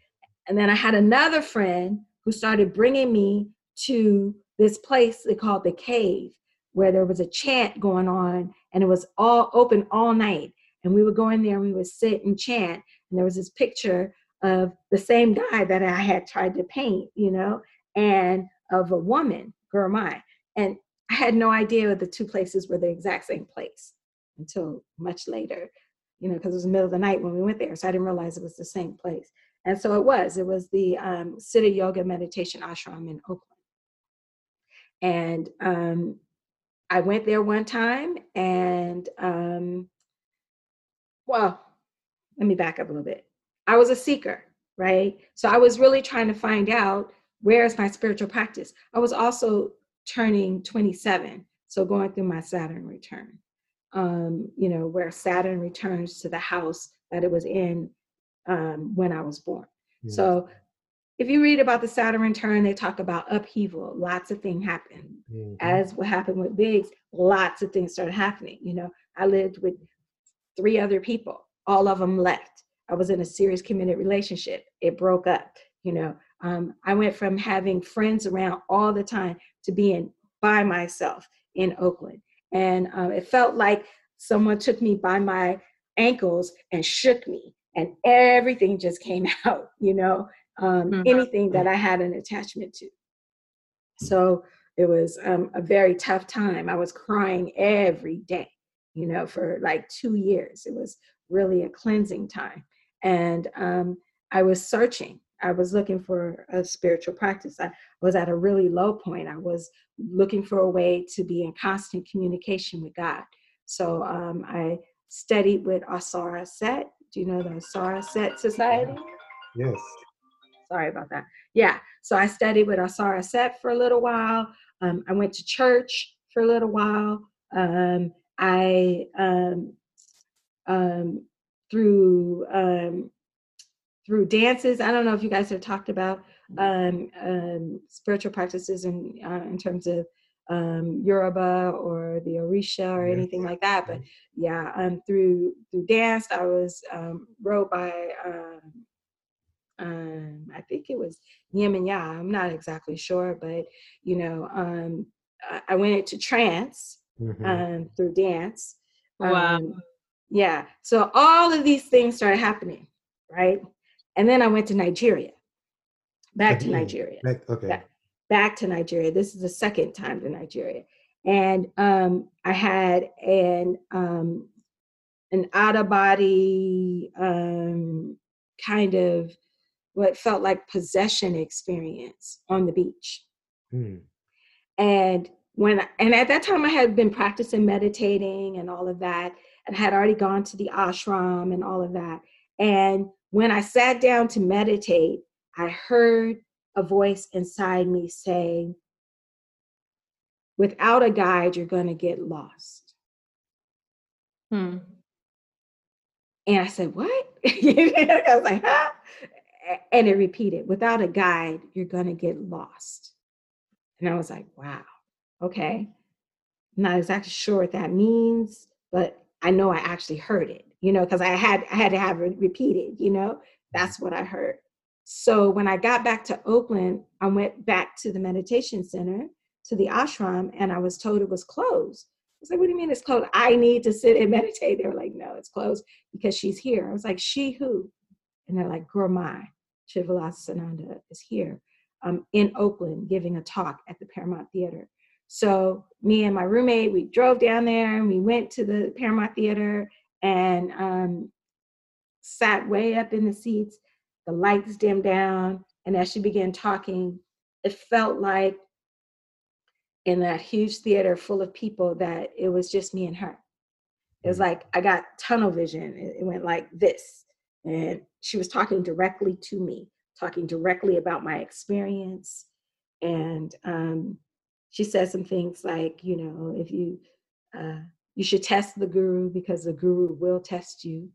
And then I had another friend who started bringing me to this place they called the cave, where there was a chant going on and it was all open all night. And we would go in there and we would sit and chant. And there was this picture of the same guy that I had tried to paint, you know, and of a woman, Gurumayi. And I had no idea the two places were the exact same place until much later, you know, because it was the middle of the night when we went there. So I didn't realize it was the same place. And so it was. It was the um, Siddha Yoga Meditation Ashram in Oakland. And um, I went there one time, and um, well, let me back up a little bit. I was a seeker, right? So I was really trying to find out where is my spiritual practice. I was also turning 27, so going through my Saturn return. Um, you know, where Saturn returns to the house that it was in um, when I was born. Yeah. So if you read about the Saturn return, they talk about upheaval. Lots of things happen. Mhm. As what happened with Biggs, lots of things started happening. You know, I lived with three other people. All of them left. I was in a serious committed relationship. It broke up. You know, um, I went from having friends around all the time to being by myself in Oakland, and um, it felt like someone took me by my ankles and shook me, and everything just came out. You know, um, Mhm. anything that I had an attachment to. So it was um, a very tough time. I was crying every day, you know, for like two years. It was really a cleansing time. And um, I was searching. I was looking for a spiritual practice. I was at a really low point. I was looking for a way to be in constant communication with God. So um, I studied with Ausar Auset. Do you know the Ausar Auset Society? Yes. Sorry about that. Yeah. So I studied with Ausar Auset for a little while. Um, I went to church for a little while. Um, I um, um, through um, through dances. I don't know if you guys have talked about um, um, spiritual practices in uh, in terms of um, Yoruba or the Orisha or anything like that. But yeah, um, through through dance, I was um, rowed by um, um, I think it was Yemaya. I'm not exactly sure, but you know, um, I, I went into trance Mhm. um, through dance. Wow. Um, yeah. So all of these things started happening, right? And then I went to Nigeria, back to Nigeria, Like, okay. Yeah. back to Nigeria. This is the second time to Nigeria, and um, I had an um, an out of body um, kind of what felt like possession experience on the beach. Hmm. And when and at that time I had been practicing meditating and all of that, and had already gone to the ashram and all of that. And when I sat down to meditate, I heard a voice inside me say, without a guide, you're gonna get lost. Hmm. And I said, What? I was like, huh? And it repeated, without a guide, you're gonna get lost. And I was like, wow, okay. Not exactly sure what that means, but I know I actually heard it, you know, because I had I had to have it repeated, you know. That's what I heard. So when I got back to Oakland, I went back to the meditation center, to the ashram, and I was told it was closed. I was like, what do you mean it's closed? I need to sit and meditate. They were like, no, it's closed because she's here. I was like, she who? And they're like, Gurumayi, Chidvilasananda is here um, in Oakland giving a talk at the Paramount Theater. So me and my roommate, we drove down there and we went to the Paramount Theater and um, sat way up in the seats. The lights dimmed down. And as she began talking, it felt like in that huge theater full of people that it was just me and her. It was like I got tunnel vision. It, it went like this. And she was talking directly to me, talking directly about my experience. And um, she said some things like, you know, if you uh, you should test the guru because the guru will test you.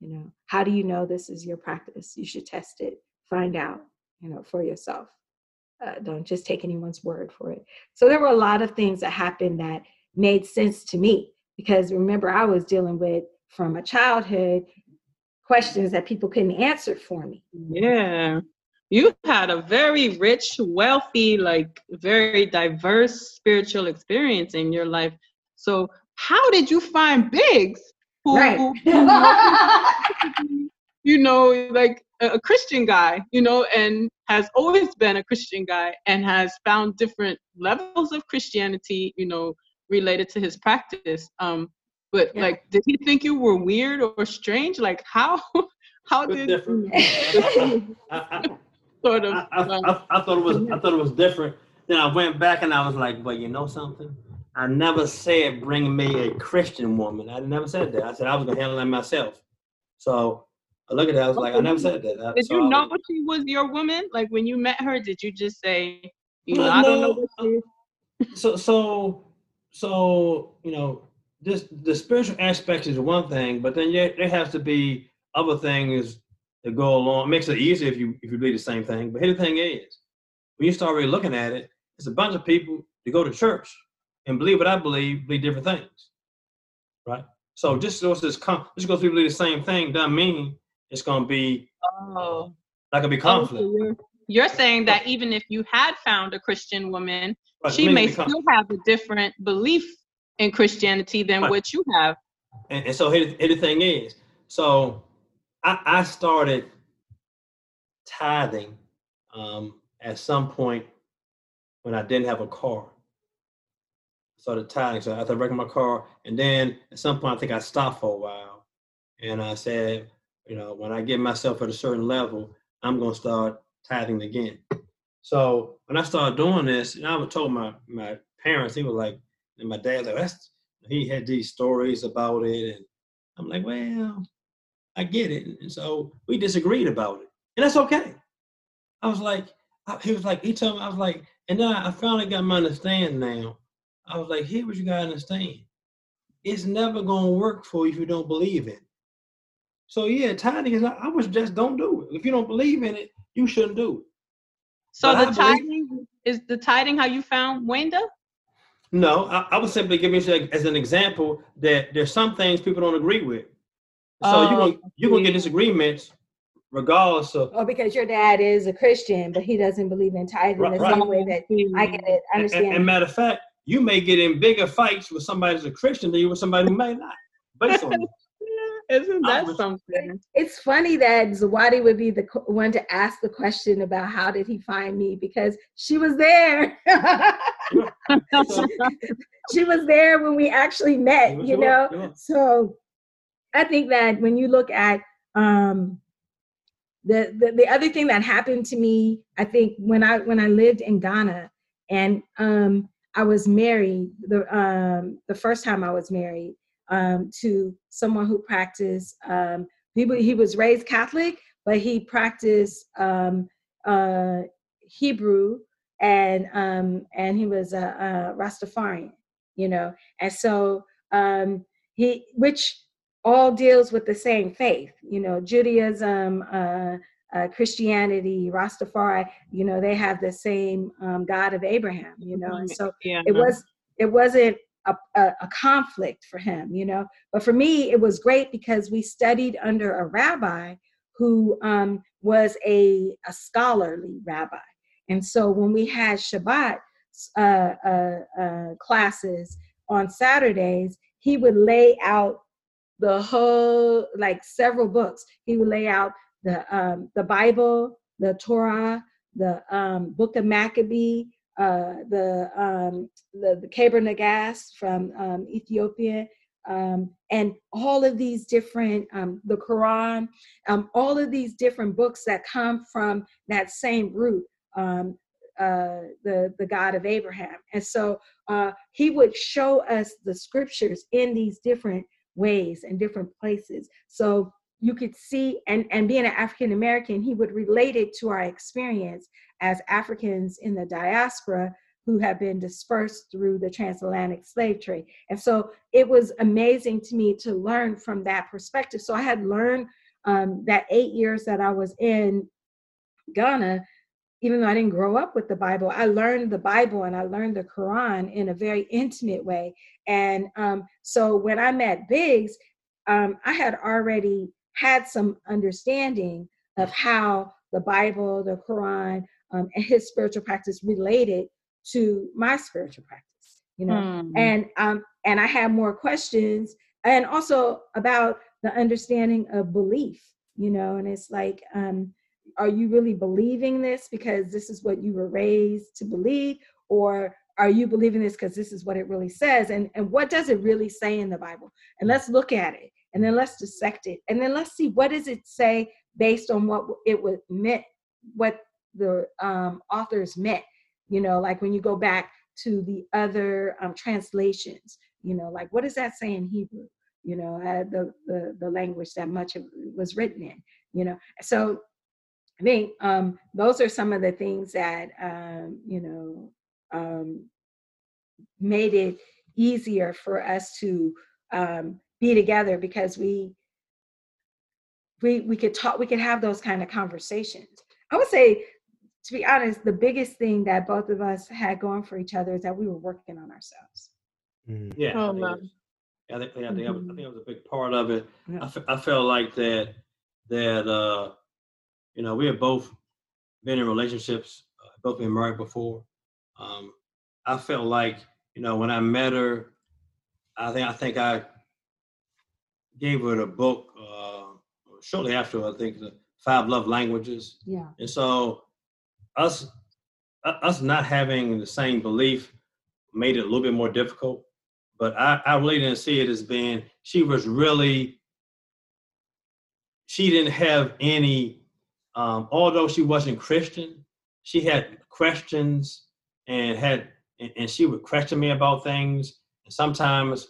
You know, how do you know this is your practice? You should test it, find out, you know, for yourself. Uh, don't just take anyone's word for it. So there were a lot of things that happened that made sense to me because remember, I was dealing with from a childhood questions that people couldn't answer for me. Yeah. You had a very rich, wealthy, like very diverse spiritual experience in your life. So how did you find Biggs? Who, Right. who, you know, like a a Christian guy, you know, and has always been a Christian guy and has found different levels of Christianity, you know, related to his practice. Um, but Yeah. like, did he think you were weird or strange? Like, how how It's did different. you I, I, sort of? I, I, um, I, I thought it was I thought it was different. Then I went back and I was like, but you know something? I never said bring me a Christian woman. I never said that. I said I was gonna handle that myself. So I look at that. I was like, I never said that. Did so you know was- she was your woman? Like when you met her, did you just say, you know, Uh, I don't know what she is? so so so you know this the spiritual aspect is one thing but then yet there has to be other things that go along. It makes it easier if you if you believe the same thing. But here the thing is, when you start really looking at it, it's a bunch of people that go to church and believe what I believe, believe different things, right? So mm-hmm. just because this com- just because we believe the same thing doesn't mean it's gonna be Oh. not gonna be Oh, so conflict. you're, you're saying that even if you had found a Christian woman, Right, she may be con- still have a different belief in Christianity than Right. what you have. And, and so here, here the thing is, so I, I started tithing um, at some point when I didn't have a car. I started tithing, so I had to my car, and then at some point I think I stopped for a while, and I said, you know, when I get myself at a certain level, I'm gonna start tithing again. So when I started doing this, and I was told my my parents, he was like, and my dad like, that's he had these stories about it, and I'm like, well, I get it. And so we disagreed about it, and that's okay. I was like, I- he was like, he told me, I was like, and then I finally got my understand now. I was like, here what you gotta understand. It's never gonna work for you if you don't believe in it. So yeah, tithing is not, I was just don't do it. If you don't believe in it, you shouldn't do it. So But the I tithing is the tithing how you found Wanda? No, I, I was simply giving you as an example that there's some things people don't agree with. So Oh, you're gonna you're gonna get disagreements regardless of Oh, because your dad is a Christian, but he doesn't believe in tithing Right, the right. same way that I get it. I and, understand. and, and matter of fact, you may get in bigger fights with somebody who's a Christian than you with somebody who may not. Based on. Isn't that was- something? it's funny that Zawadi would be the one to ask the question about how did he find me because she was there. she was there when we actually met, you sure, know. sure. So I think that when you look at um, the, the the other thing that happened to me, I think when I when I lived in Ghana and um, I was married the um, the first time I was married um, to someone who practiced. Um, he, he was raised Catholic, but he practiced um, uh, Hebrew and um, and he was a, a Rastafarian, you know, and so um, he which all deals with the same faith, you know, Judaism, uh, uh, Christianity, Rastafari, you know, they have the same um, God of Abraham, you know, and so yeah. it was it wasn't a, a, a conflict for him you know? But for me it was great because we studied under a rabbi who um, was a, a scholarly rabbi. And so when we had shabbat uh, uh, uh, classes on saturdays he would lay out the whole like several books. He would lay out the um, the bible the torah the um, book of maccabee uh, the um, the the Kebra Nagast from um, Ethiopia, um, and all of these different um, the Quran, um, all of these different books that come from that same root, um, uh, the the God of Abraham, and so uh, he would show us the scriptures in these different ways and different places. So you could see, and and being an African American, he would relate it to our experience as Africans in the diaspora who have been dispersed through the transatlantic slave trade. And so it was amazing to me to learn from that perspective. So I had learned um, that eight years that I was in Ghana, even though I didn't grow up with the Bible, I learned the Bible and I learned the Quran in a very intimate way. And um, so when I met Biggs, um, I had already had some understanding of how the Bible, the Quran, um, and his spiritual practice related to my spiritual practice. You know, Mm. and um, and I had more questions, and also about the understanding of belief. You know, and it's like, um, are you really believing this because this is what you were raised to believe, or are you believing this because this is what it really says? And and what does it really say in the Bible? And let's look at it, and then let's dissect it, and then let's see what does it say based on what it was meant, what the um, authors meant. You know, like when you go back to the other um, translations, you know, like what does that say in Hebrew? You know, uh, the, the the language that much of was written in. You know, so I think um, those are some of the things that um, you know um, made it easier for us to um, be together because we we we could talk we could have those kind of conversations i would say to be honest the biggest thing that both of us had going for each other is that we were working on ourselves Mm. Yeah. I Oh, think no. it's- I think, I think, that was, I think that was a big part of it. Yeah. I, I felt like that, that, uh, you know, we have both been in relationships, uh, both been married before. Um, I felt like, you know, when I met her, I think, I think I gave her the book, uh, shortly after, I think, the Five Love Languages. yeah And so us us not having the same belief made it a little bit more difficult. But I, I really didn't see it as being she was really she didn't have any um, although she wasn't Christian, she had questions and had and, and she would question me about things. And sometimes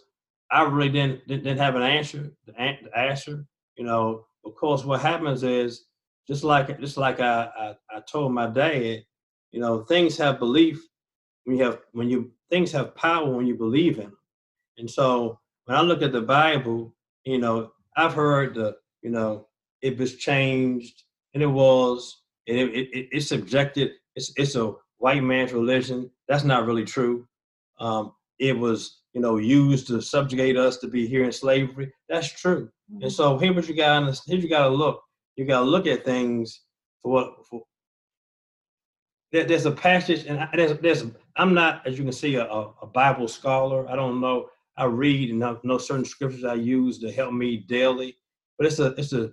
I really didn't didn't, have an answer to an- to answer. You know, of course, what happens is just like just like I, I, I told my dad, you know, things have belief when you have when you things have power when you believe in them. And so when I look at the Bible, you know, I've heard the, you know, it was changed and it was and it, it, it it's subjected, it's it's a white man's religion. That's not really true. Um, it was, you know, used to subjugate us to be here in slavery. That's true. And mm-hmm. so here what you got here you gotta look. You gotta look at things for what for there, there's a passage and I, there's there's I'm not as you can see a, a, Bible scholar. I don't know. I read and know, know certain scriptures I use to help me daily. But it's a it's a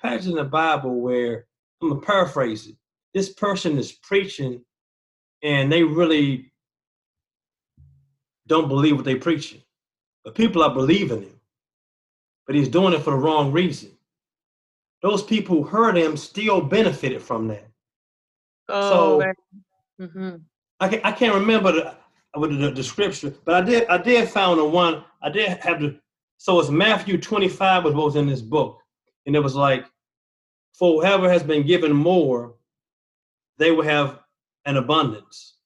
passage in the Bible where I'm gonna paraphrase it. This person is preaching and they really don't believe what they're preaching. But people are believing him. But he's doing it for the wrong reason. Those people who heard him still benefited from that. Oh, So-. Mhm. I can't, I can't remember the, with the, the scripture, but I did I did found the one I did have the so it's Matthew 25 was what was in this book. And it was like, for whoever has been given more, they will have an abundance.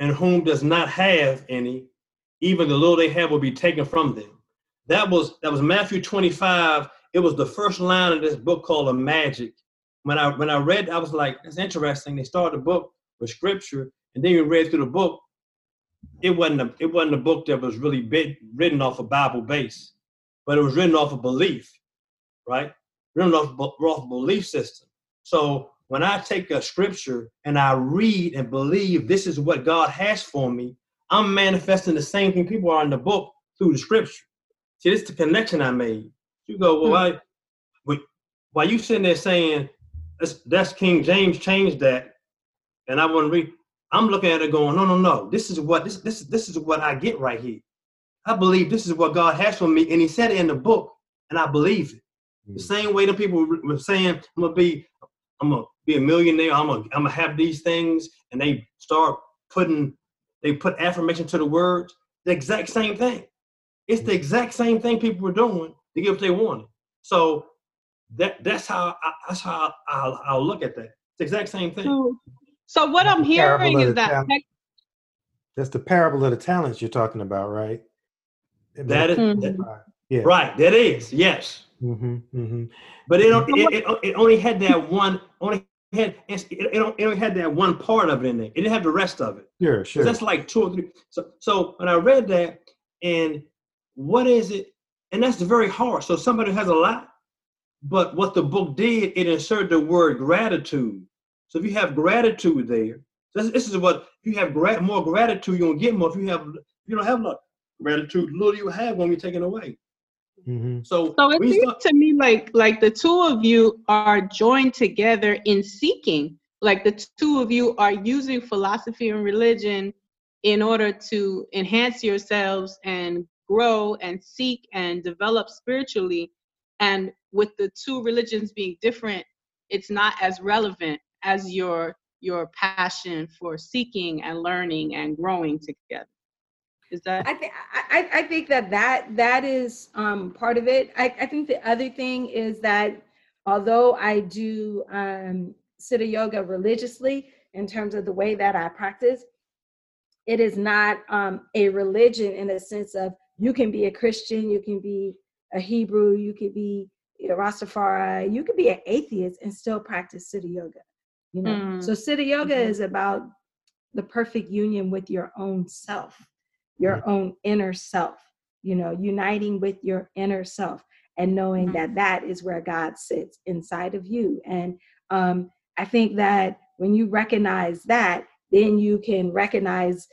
And whom does not have any, even the little they have will be taken from them. That was that was Matthew 25. It was the first line of this book called a magic. When I when I read, I was like, that's interesting. They started the book with scripture, and then you read through the book. It wasn't a it wasn't a book that was really bit, written off a Bible base, but it was written off a belief, right? Written off, off belief system. So when I take a scripture and I read and believe this is what God has for me, I'm manifesting the same thing people are in the book through the scripture. See, this is the connection I made. You go, well, hmm. why, wait, why you sitting there saying that's, that's King James changed that, and I want to read. I'm looking at it going, no, no, no. This is what this this this is what I get right here. I believe this is what God has for me, and He said it in the book, and I believe it. The hmm. same way the people were were saying, I'm gonna be, I'm gonna be a millionaire. I'm gonna, I'm gonna have these things, and they start putting, they put affirmation to the words. The exact same thing. It's the exact same thing people were doing to get what they wanted. So that that's how I, that's how I'll, I'll look at that. It's the exact same thing. So, so what I'm hearing is that talent. That's the parable of the talents you're talking about, right? That is Mhm. that- yeah. right. That is yes. hmm hmm But it, don't- it, it, it only had that one. Only had it, it, it only had that one part of it in there. It didn't have the rest of it. Sure, sure. That's like two or three. So, so when I read that, and what is it? And that's very hard. So somebody has a lot, but what the book did, it inserted the word gratitude. So if you have gratitude there, this, this is what if you have gra- more gratitude, you're gonna get more. If you have, if you don't have enough gratitude, little you have won't be taken away. Hmm So, So it seems start- to me like like the two of you are joined together in seeking. Like the two of you are using philosophy and religion in order to enhance yourselves and grow and seek and develop spiritually. And with the two religions being different, it's not as relevant as your your passion for seeking and learning and growing together. Is that I think I, I think that that that is um, part of it. I, I think the other thing is that although I do um, Siddha yoga religiously in terms of the way that I practice, it is not um, a religion in the sense of you can be a Christian, you can be a Hebrew, you could be a Rastafari, you could be an atheist and still practice Siddha Yoga. You know, Mm. so Siddha Yoga Mhm. is about the perfect union with your own self, your own inner self. You know, uniting with your inner self and knowing Mhm. that that is where God sits inside of you. And um, I think that when you recognize that, then you can recognize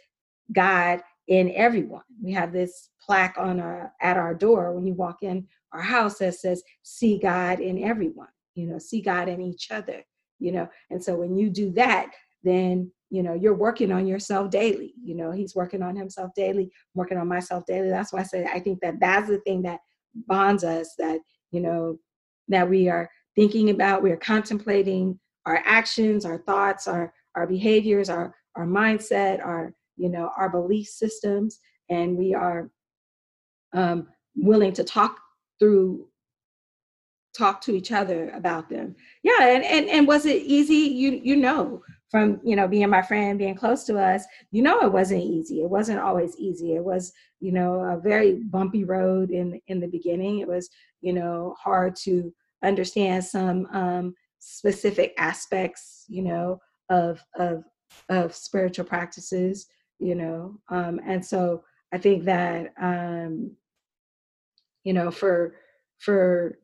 God in everyone. We have this plaque on our at our door when you walk in our house that says see God in everyone, you know, see God in each other, you know. And so when you do that, then you know you're working on yourself daily. You know, he's working on himself daily, I'm working on myself daily. That's why I say I think that that's the thing that bonds us that, you know, that we are thinking about, we are contemplating our actions, our thoughts, our our behaviors, our our mindset, our you know our belief systems, and we are um, willing to talk through talk to each other about them yeah and, and and was it easy you you know from you know being my friend being close to us you know it wasn't easy. It wasn't always easy. It was you know a very bumpy road in in the beginning. It was you know hard to understand some um specific aspects you know of of of spiritual practices you know um and so i think that um you know for for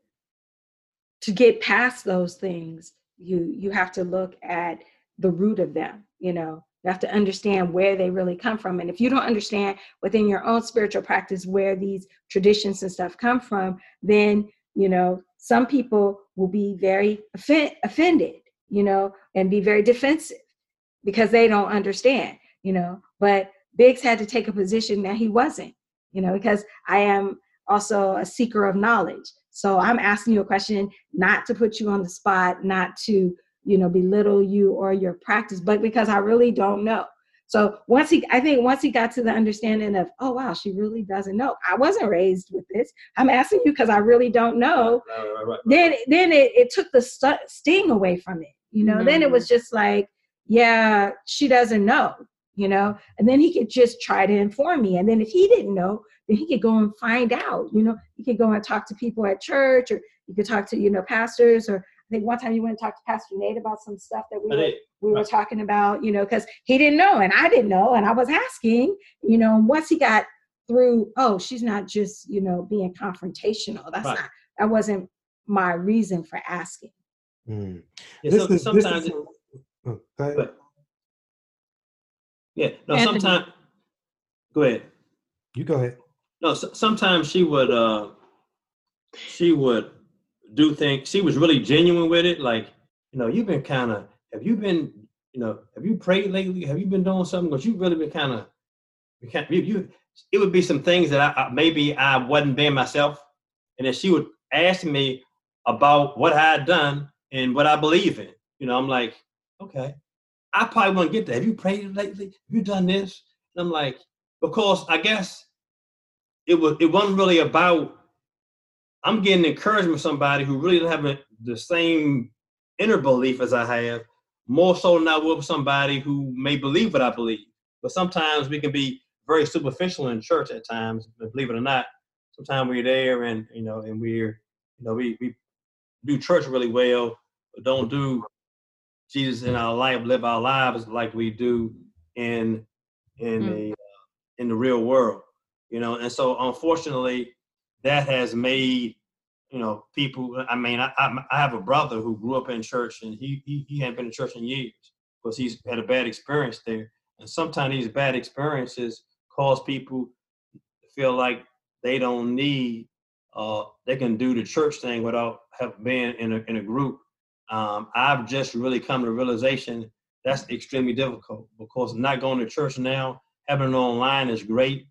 to get past those things you you have to look at the root of them you know? You have to understand where they really come from. And if you don't understand within your own spiritual practice where these traditions and stuff come from then you know some people will be very offen- offended you know and be very defensive because they don't understand you know? But biggs had to take a position that he wasn't you know because i am also a seeker of knowledge. So i'm asking you a question not to put you on the spot not to you know belittle you or your practice but because i really don't know. So once he i think once he got to the understanding of oh wow she really doesn't know. I wasn't raised with this. I'm asking you because i really don't know. Right, right, right. then then it, it took the sting away from it you know? Then it was mm. just like yeah she doesn't know you know? And then he could just try to inform me. And then if he didn't know then he could go and find out you know? He could go and talk to people at church or he could talk to you know pastors or i think one time you went and talked to pastor nate about some stuff that we I were did. we were talking about, you know, because he didn't know and I didn't know and I was asking, you know, once he got through, oh, she's not just, you know, being confrontational. That's Right. not that wasn't my reason for asking. Mm. Yeah, This so- is- this sometimes, is- it- oh, go ahead. but- yeah, no, Anthony. sometimes. Go ahead. You go ahead. No, so, sometimes she would uh she would do think she was really genuine with it like you know you've been kind of have you been you know have you prayed lately? Have you been doing something? Because you've really been kind of you you, it would be some things that I, I maybe I wasn't being myself and then she would ask me about what I had done and what I believe in you know I'm like okay I probably won't get that. Have you prayed lately? Have you done this? And I'm like because I guess it was it wasn't really about I'm getting encouragement from somebody who really doesn't have the same inner belief as I have, more so than I would with somebody who may believe what I believe. But sometimes we can be very superficial in church at times, believe it or not. Sometimes we're there and you know, and we're you know, we, we do church really well, but don't do Jesus in our life, live our lives like we do in in Mm. the uh, in the real world you know and so unfortunately that has made you know people i mean i, I, have a brother who grew up in church and he, he he hadn't been in church in years because he's had a bad experience there. And sometimes these bad experiences cause people to feel like they don't need uh they can do the church thing without have been in a in a group. Um i've just really come to realization that's extremely difficult because not going to church now having it online is great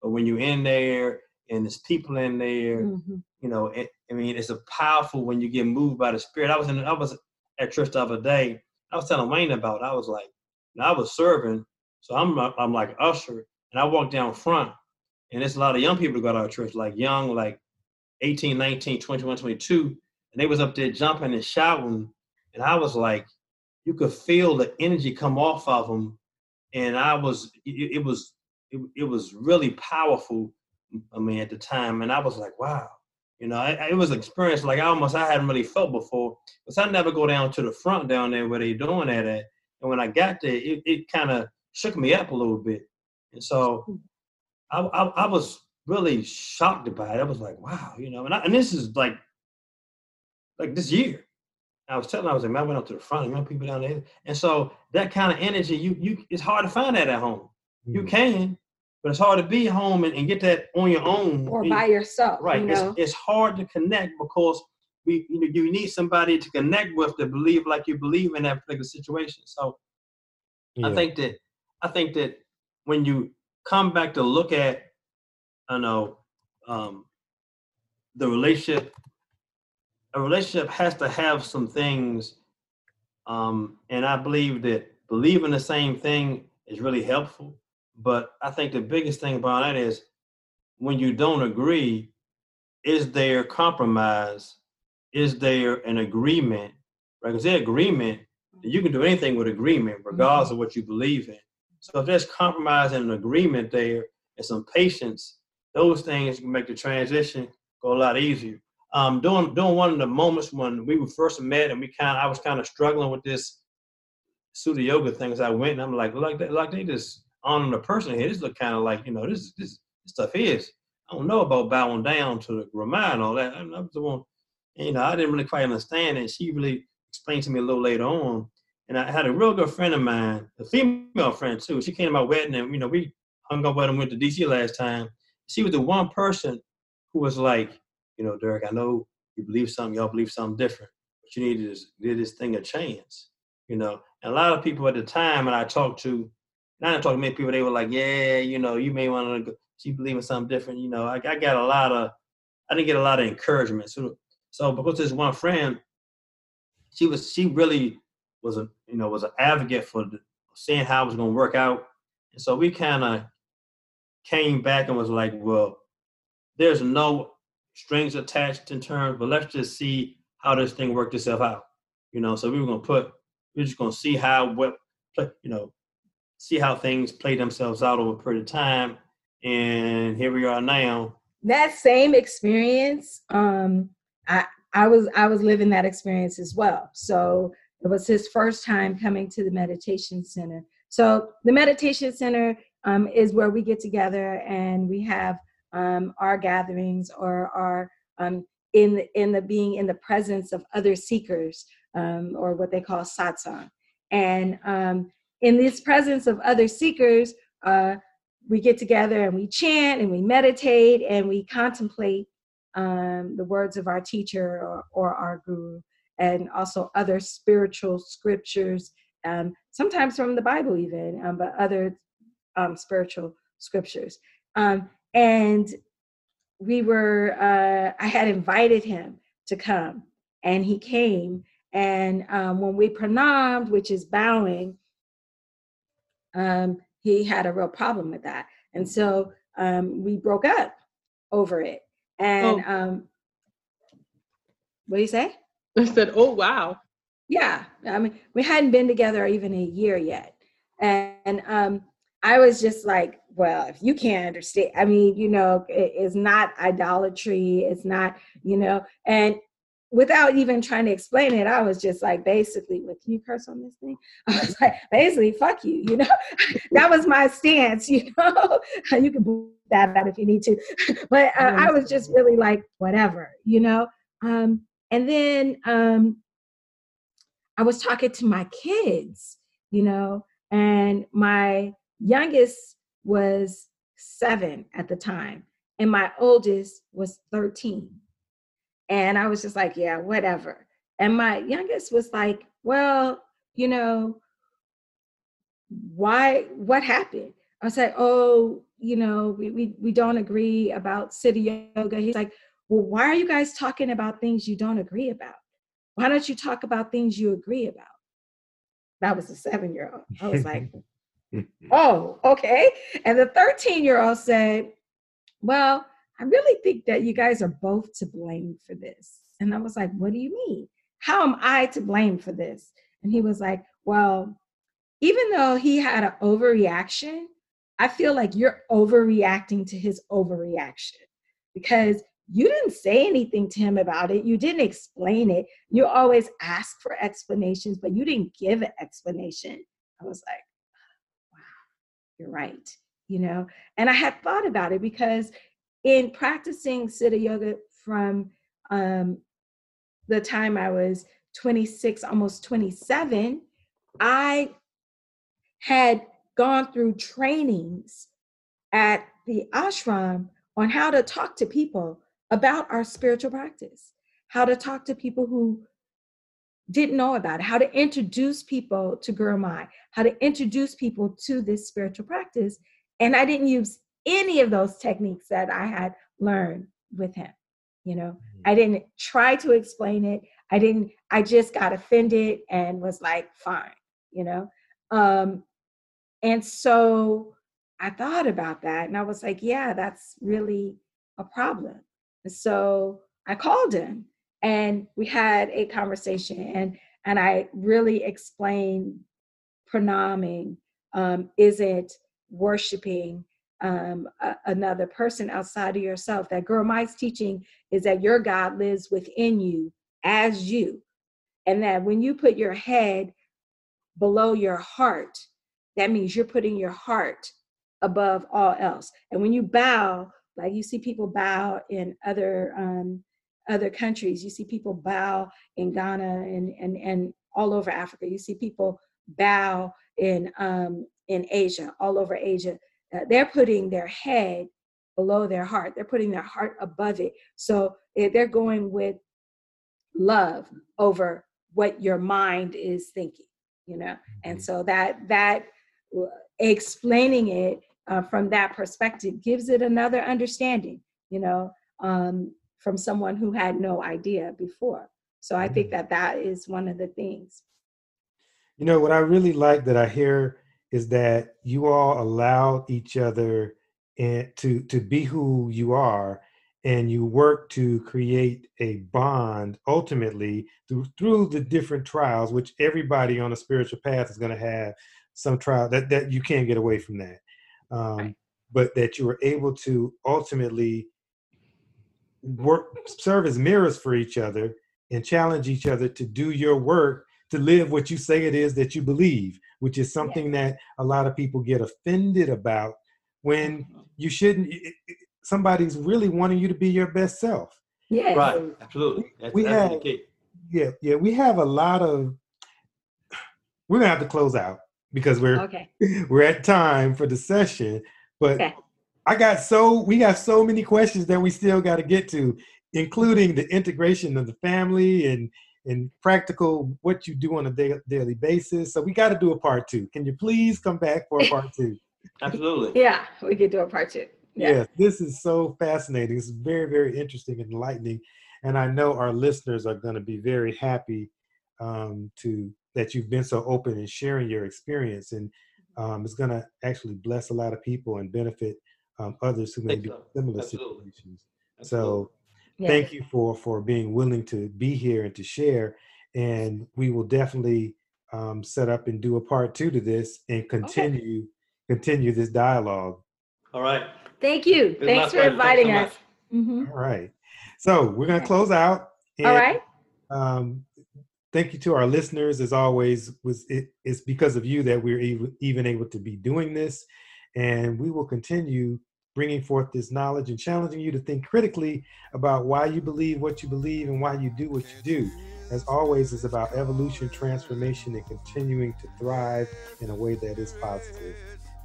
but when you're in there and there's people in there, Mhm. you know, it, I mean, it's a powerful when you get moved by the Spirit. I was in, I was at church the other day. I was telling Wayne about. It. I was like, I was serving, so I'm I'm like usher, and I walked down front, and there's a lot of young people who got out of church, like young, like 18, 19, 21, 22, and they was up there jumping and shouting, and I was like, you could feel the energy come off of them, and I was, it, it was, it, it was really powerful I mean, at the time, and I was like, wow. You know, I, I- it was an experience like I almost I hadn't really felt before. Because I never go down to the front down there where they doing that at. And when I got there, it, it kind of shook me up a little bit. And so I, I, I was really shocked by it. I was like, wow, you know, and, I, and this is like, like this year. I was telling, I was like, man, I went up to the front, young people down there, and so that kind of energy, you, you, it's hard to find that at home. You Mm. can, but it's hard to be home and, and get that on your own. or It- by yourself. right. You It's, know? it's hard to connect because we, you know, you need somebody to connect with to believe like you believe in that particular situation. So I think that I think that when you come back to look at, I know, um, the relationship, a relationship has to have some things, um, and I believe that believing the same thing is really helpful. But I think the biggest thing about that is when you don't agree, is there compromise? Is there an agreement? Right? Because the agreement, you can do anything with agreement, regardless of what you believe in. So if there's compromise and an agreement there and some patience, those things can make the transition go a lot easier. Um, during during one of the moments when we were first met and we kind I was kind of struggling with this Siddha Yoga things, I went and I'm like, like they, like they just honoring the person here. This look kind of like you know this this, stuff is. I don't know about bowing down to the Ramah and all that. I, I was the one, you know, I didn't really quite understand it. She really explained to me a little later on. And I had a real good friend of mine, a female friend too. She came to my wedding, and you know, we hung up with and went to DC last time. She was the one person who was like, you know, Derek, I know you believe something, y'all believe something different, but you need to give this thing a chance, you know. And a lot of people at the time, and I talked to, I didn't talk to many people, they were like, yeah, you know, you may want to believe in something different, you know. I, I got a lot of, I didn't get a lot of encouragement. So, so because this one friend, she was, she really was a, you know, was an advocate for seeing how it was going to work out. And so we kind of came back and was like, well, there's no strings attached in terms, but let's just see how this thing worked itself out. You know, so we were gonna put, we are just gonna see how what, you know, see how things play themselves out over a period of time. And here we are now. that same experience um i i was i was living that experience as well so it was his first time coming to the meditation center so the meditation center um, is where we get together and we have um, our gatherings or our um, in the, in the being in the presence of other seekers um, or what they call satsang and um, in this presence of other seekers uh, we get together and we chant and we meditate and we contemplate um, the words of our teacher or, or our guru and also other spiritual scriptures um, sometimes from the bible even um, but other um, spiritual scriptures. Um, and we were uh, i had invited him to come and he came and um, when we pranamed which is bowing um, he had a real problem with that. And so um, we broke up over it. And Oh. um, what do you say? I said, oh, wow. Yeah, I mean, we hadn't been together even a year yet. And um, I was just like, well, if you can't understand, I mean, you know, it, it's not idolatry. It's not, you know, and without even trying to explain it, I was just like, basically, can you curse on this thing? I was like, basically, fuck you, you know? that was my stance, you know? you can bleep that out if you need to. but uh, I was just really like, whatever, you know? Um, and then um, I was talking to my kids, you know, and my youngest was seven at the time, and my oldest was 13. And I was just like, yeah, whatever. And my youngest was like, well, you know, why, what happened? I was like, oh, you know, we, we, we don't agree about Siddha Yoga. He's like, well, why are you guys talking about things you don't agree about? Why don't you talk about things you agree about? That was a seven year old. I was like, oh, okay. And the 13 year old said, well, I really think that you guys are both to blame for this. And I was like, what do you mean? How am I to blame for this? And he was like, well, even though he had an overreaction, I feel like you're overreacting to his overreaction because you didn't say anything to him about it. You didn't explain it. You always ask for explanations, but you didn't give an explanation. I was like, wow, you're right. You know, and I had thought about it because in practicing Siddha Yoga from um, the time I was 26, almost 27, I had gone through trainings at the ashram on how to talk to people about our spiritual practice, how to talk to people who didn't know about it, how to introduce people to Gurumayi, how to introduce people to this spiritual practice. And I didn't use any of those techniques that I had learned with him. You know, mm-hmm. I didn't try to explain it. I didn't, I just got offended and was like, fine, you know. Um, and so I thought about that and I was like, yeah, that's really a problem. And so I called him and we had a conversation and and I really explained pranaming um, isn't worshiping um, a, another person outside of yourself. That Gurumayi's teaching is that your God lives within you as you. And that when you put your head below your heart, that means you're putting your heart above all else. And when you bow, like you see people bow in other um, other countries, you see people bow in Ghana and and and all over Africa. You see people bow in um, in Asia, all over Asia. Uh, they're putting their head below their heart. They're putting their heart above it. So eh, they're going with love over what your mind is thinking. You know, and mm-hmm. so that that uh, explaining it uh, from that perspective gives it another understanding, you know, um, from someone who had no idea before. So I think mm. that that is one of the things. You know, what I really like that I hear is that you all allow each other and to to be who you are and you work to create a bond ultimately through through the different trials which everybody on a spiritual path is going to have some trial that that you can't get away from that um, right. but that you were able to ultimately work serve as mirrors for each other and challenge each other to do your work to live what you say it is that you believe which is something yeah. that a lot of people get offended about when mm-hmm. you shouldn't somebody's really wanting you to be your best self yeah right absolutely that's, we that's have yeah yeah we have a lot of we're gonna have to close out because we're okay. we're at time for the session. But okay. I got so we got so many questions that we still got to get to, including the integration of the family and and practical what you do on a da- daily basis. So we got to do a part two. Can you please come back for a part two? Absolutely. Yeah, we could do a part two. Yeah. Yes, this is so fascinating. It's very, very interesting and enlightening. And I know our listeners are going to be very happy um, to that you've been so open and sharing your experience and um, it's going to actually bless a lot of people and benefit um, others who may be in similar Absolutely. situations Absolutely. so yeah. thank you for for being willing to be here and to share and we will definitely um, set up and do a part two to this and continue okay. continue this dialogue. All right. Thank you. Thanks for inviting us. Mm-hmm. all right. So we're going to close out and, all right. um, thank you to our listeners. As always was it, it's because of you that we're even able to be doing this and we will continue bringing forth this knowledge and challenging you to think critically about why you believe what you believe and why you do what you do. As always is about evolution transformation and continuing to thrive in a way that is positive.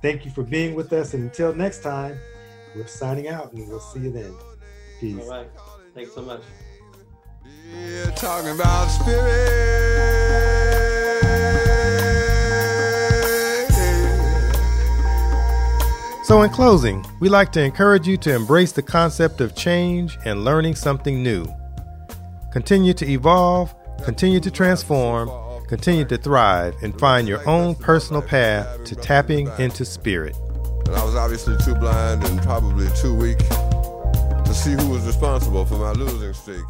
Thank you for being with us and until next time we're signing out and we'll see you then. Peace. All right. Thanks so much. Yeah, talking about spirit. So, in closing, we like to encourage you to embrace the concept of change and learning something new. Continue to evolve, continue to transform, continue to thrive, and find your own personal path to tapping into spirit. And I was obviously too blind and probably too weak to see who was responsible for my losing streak.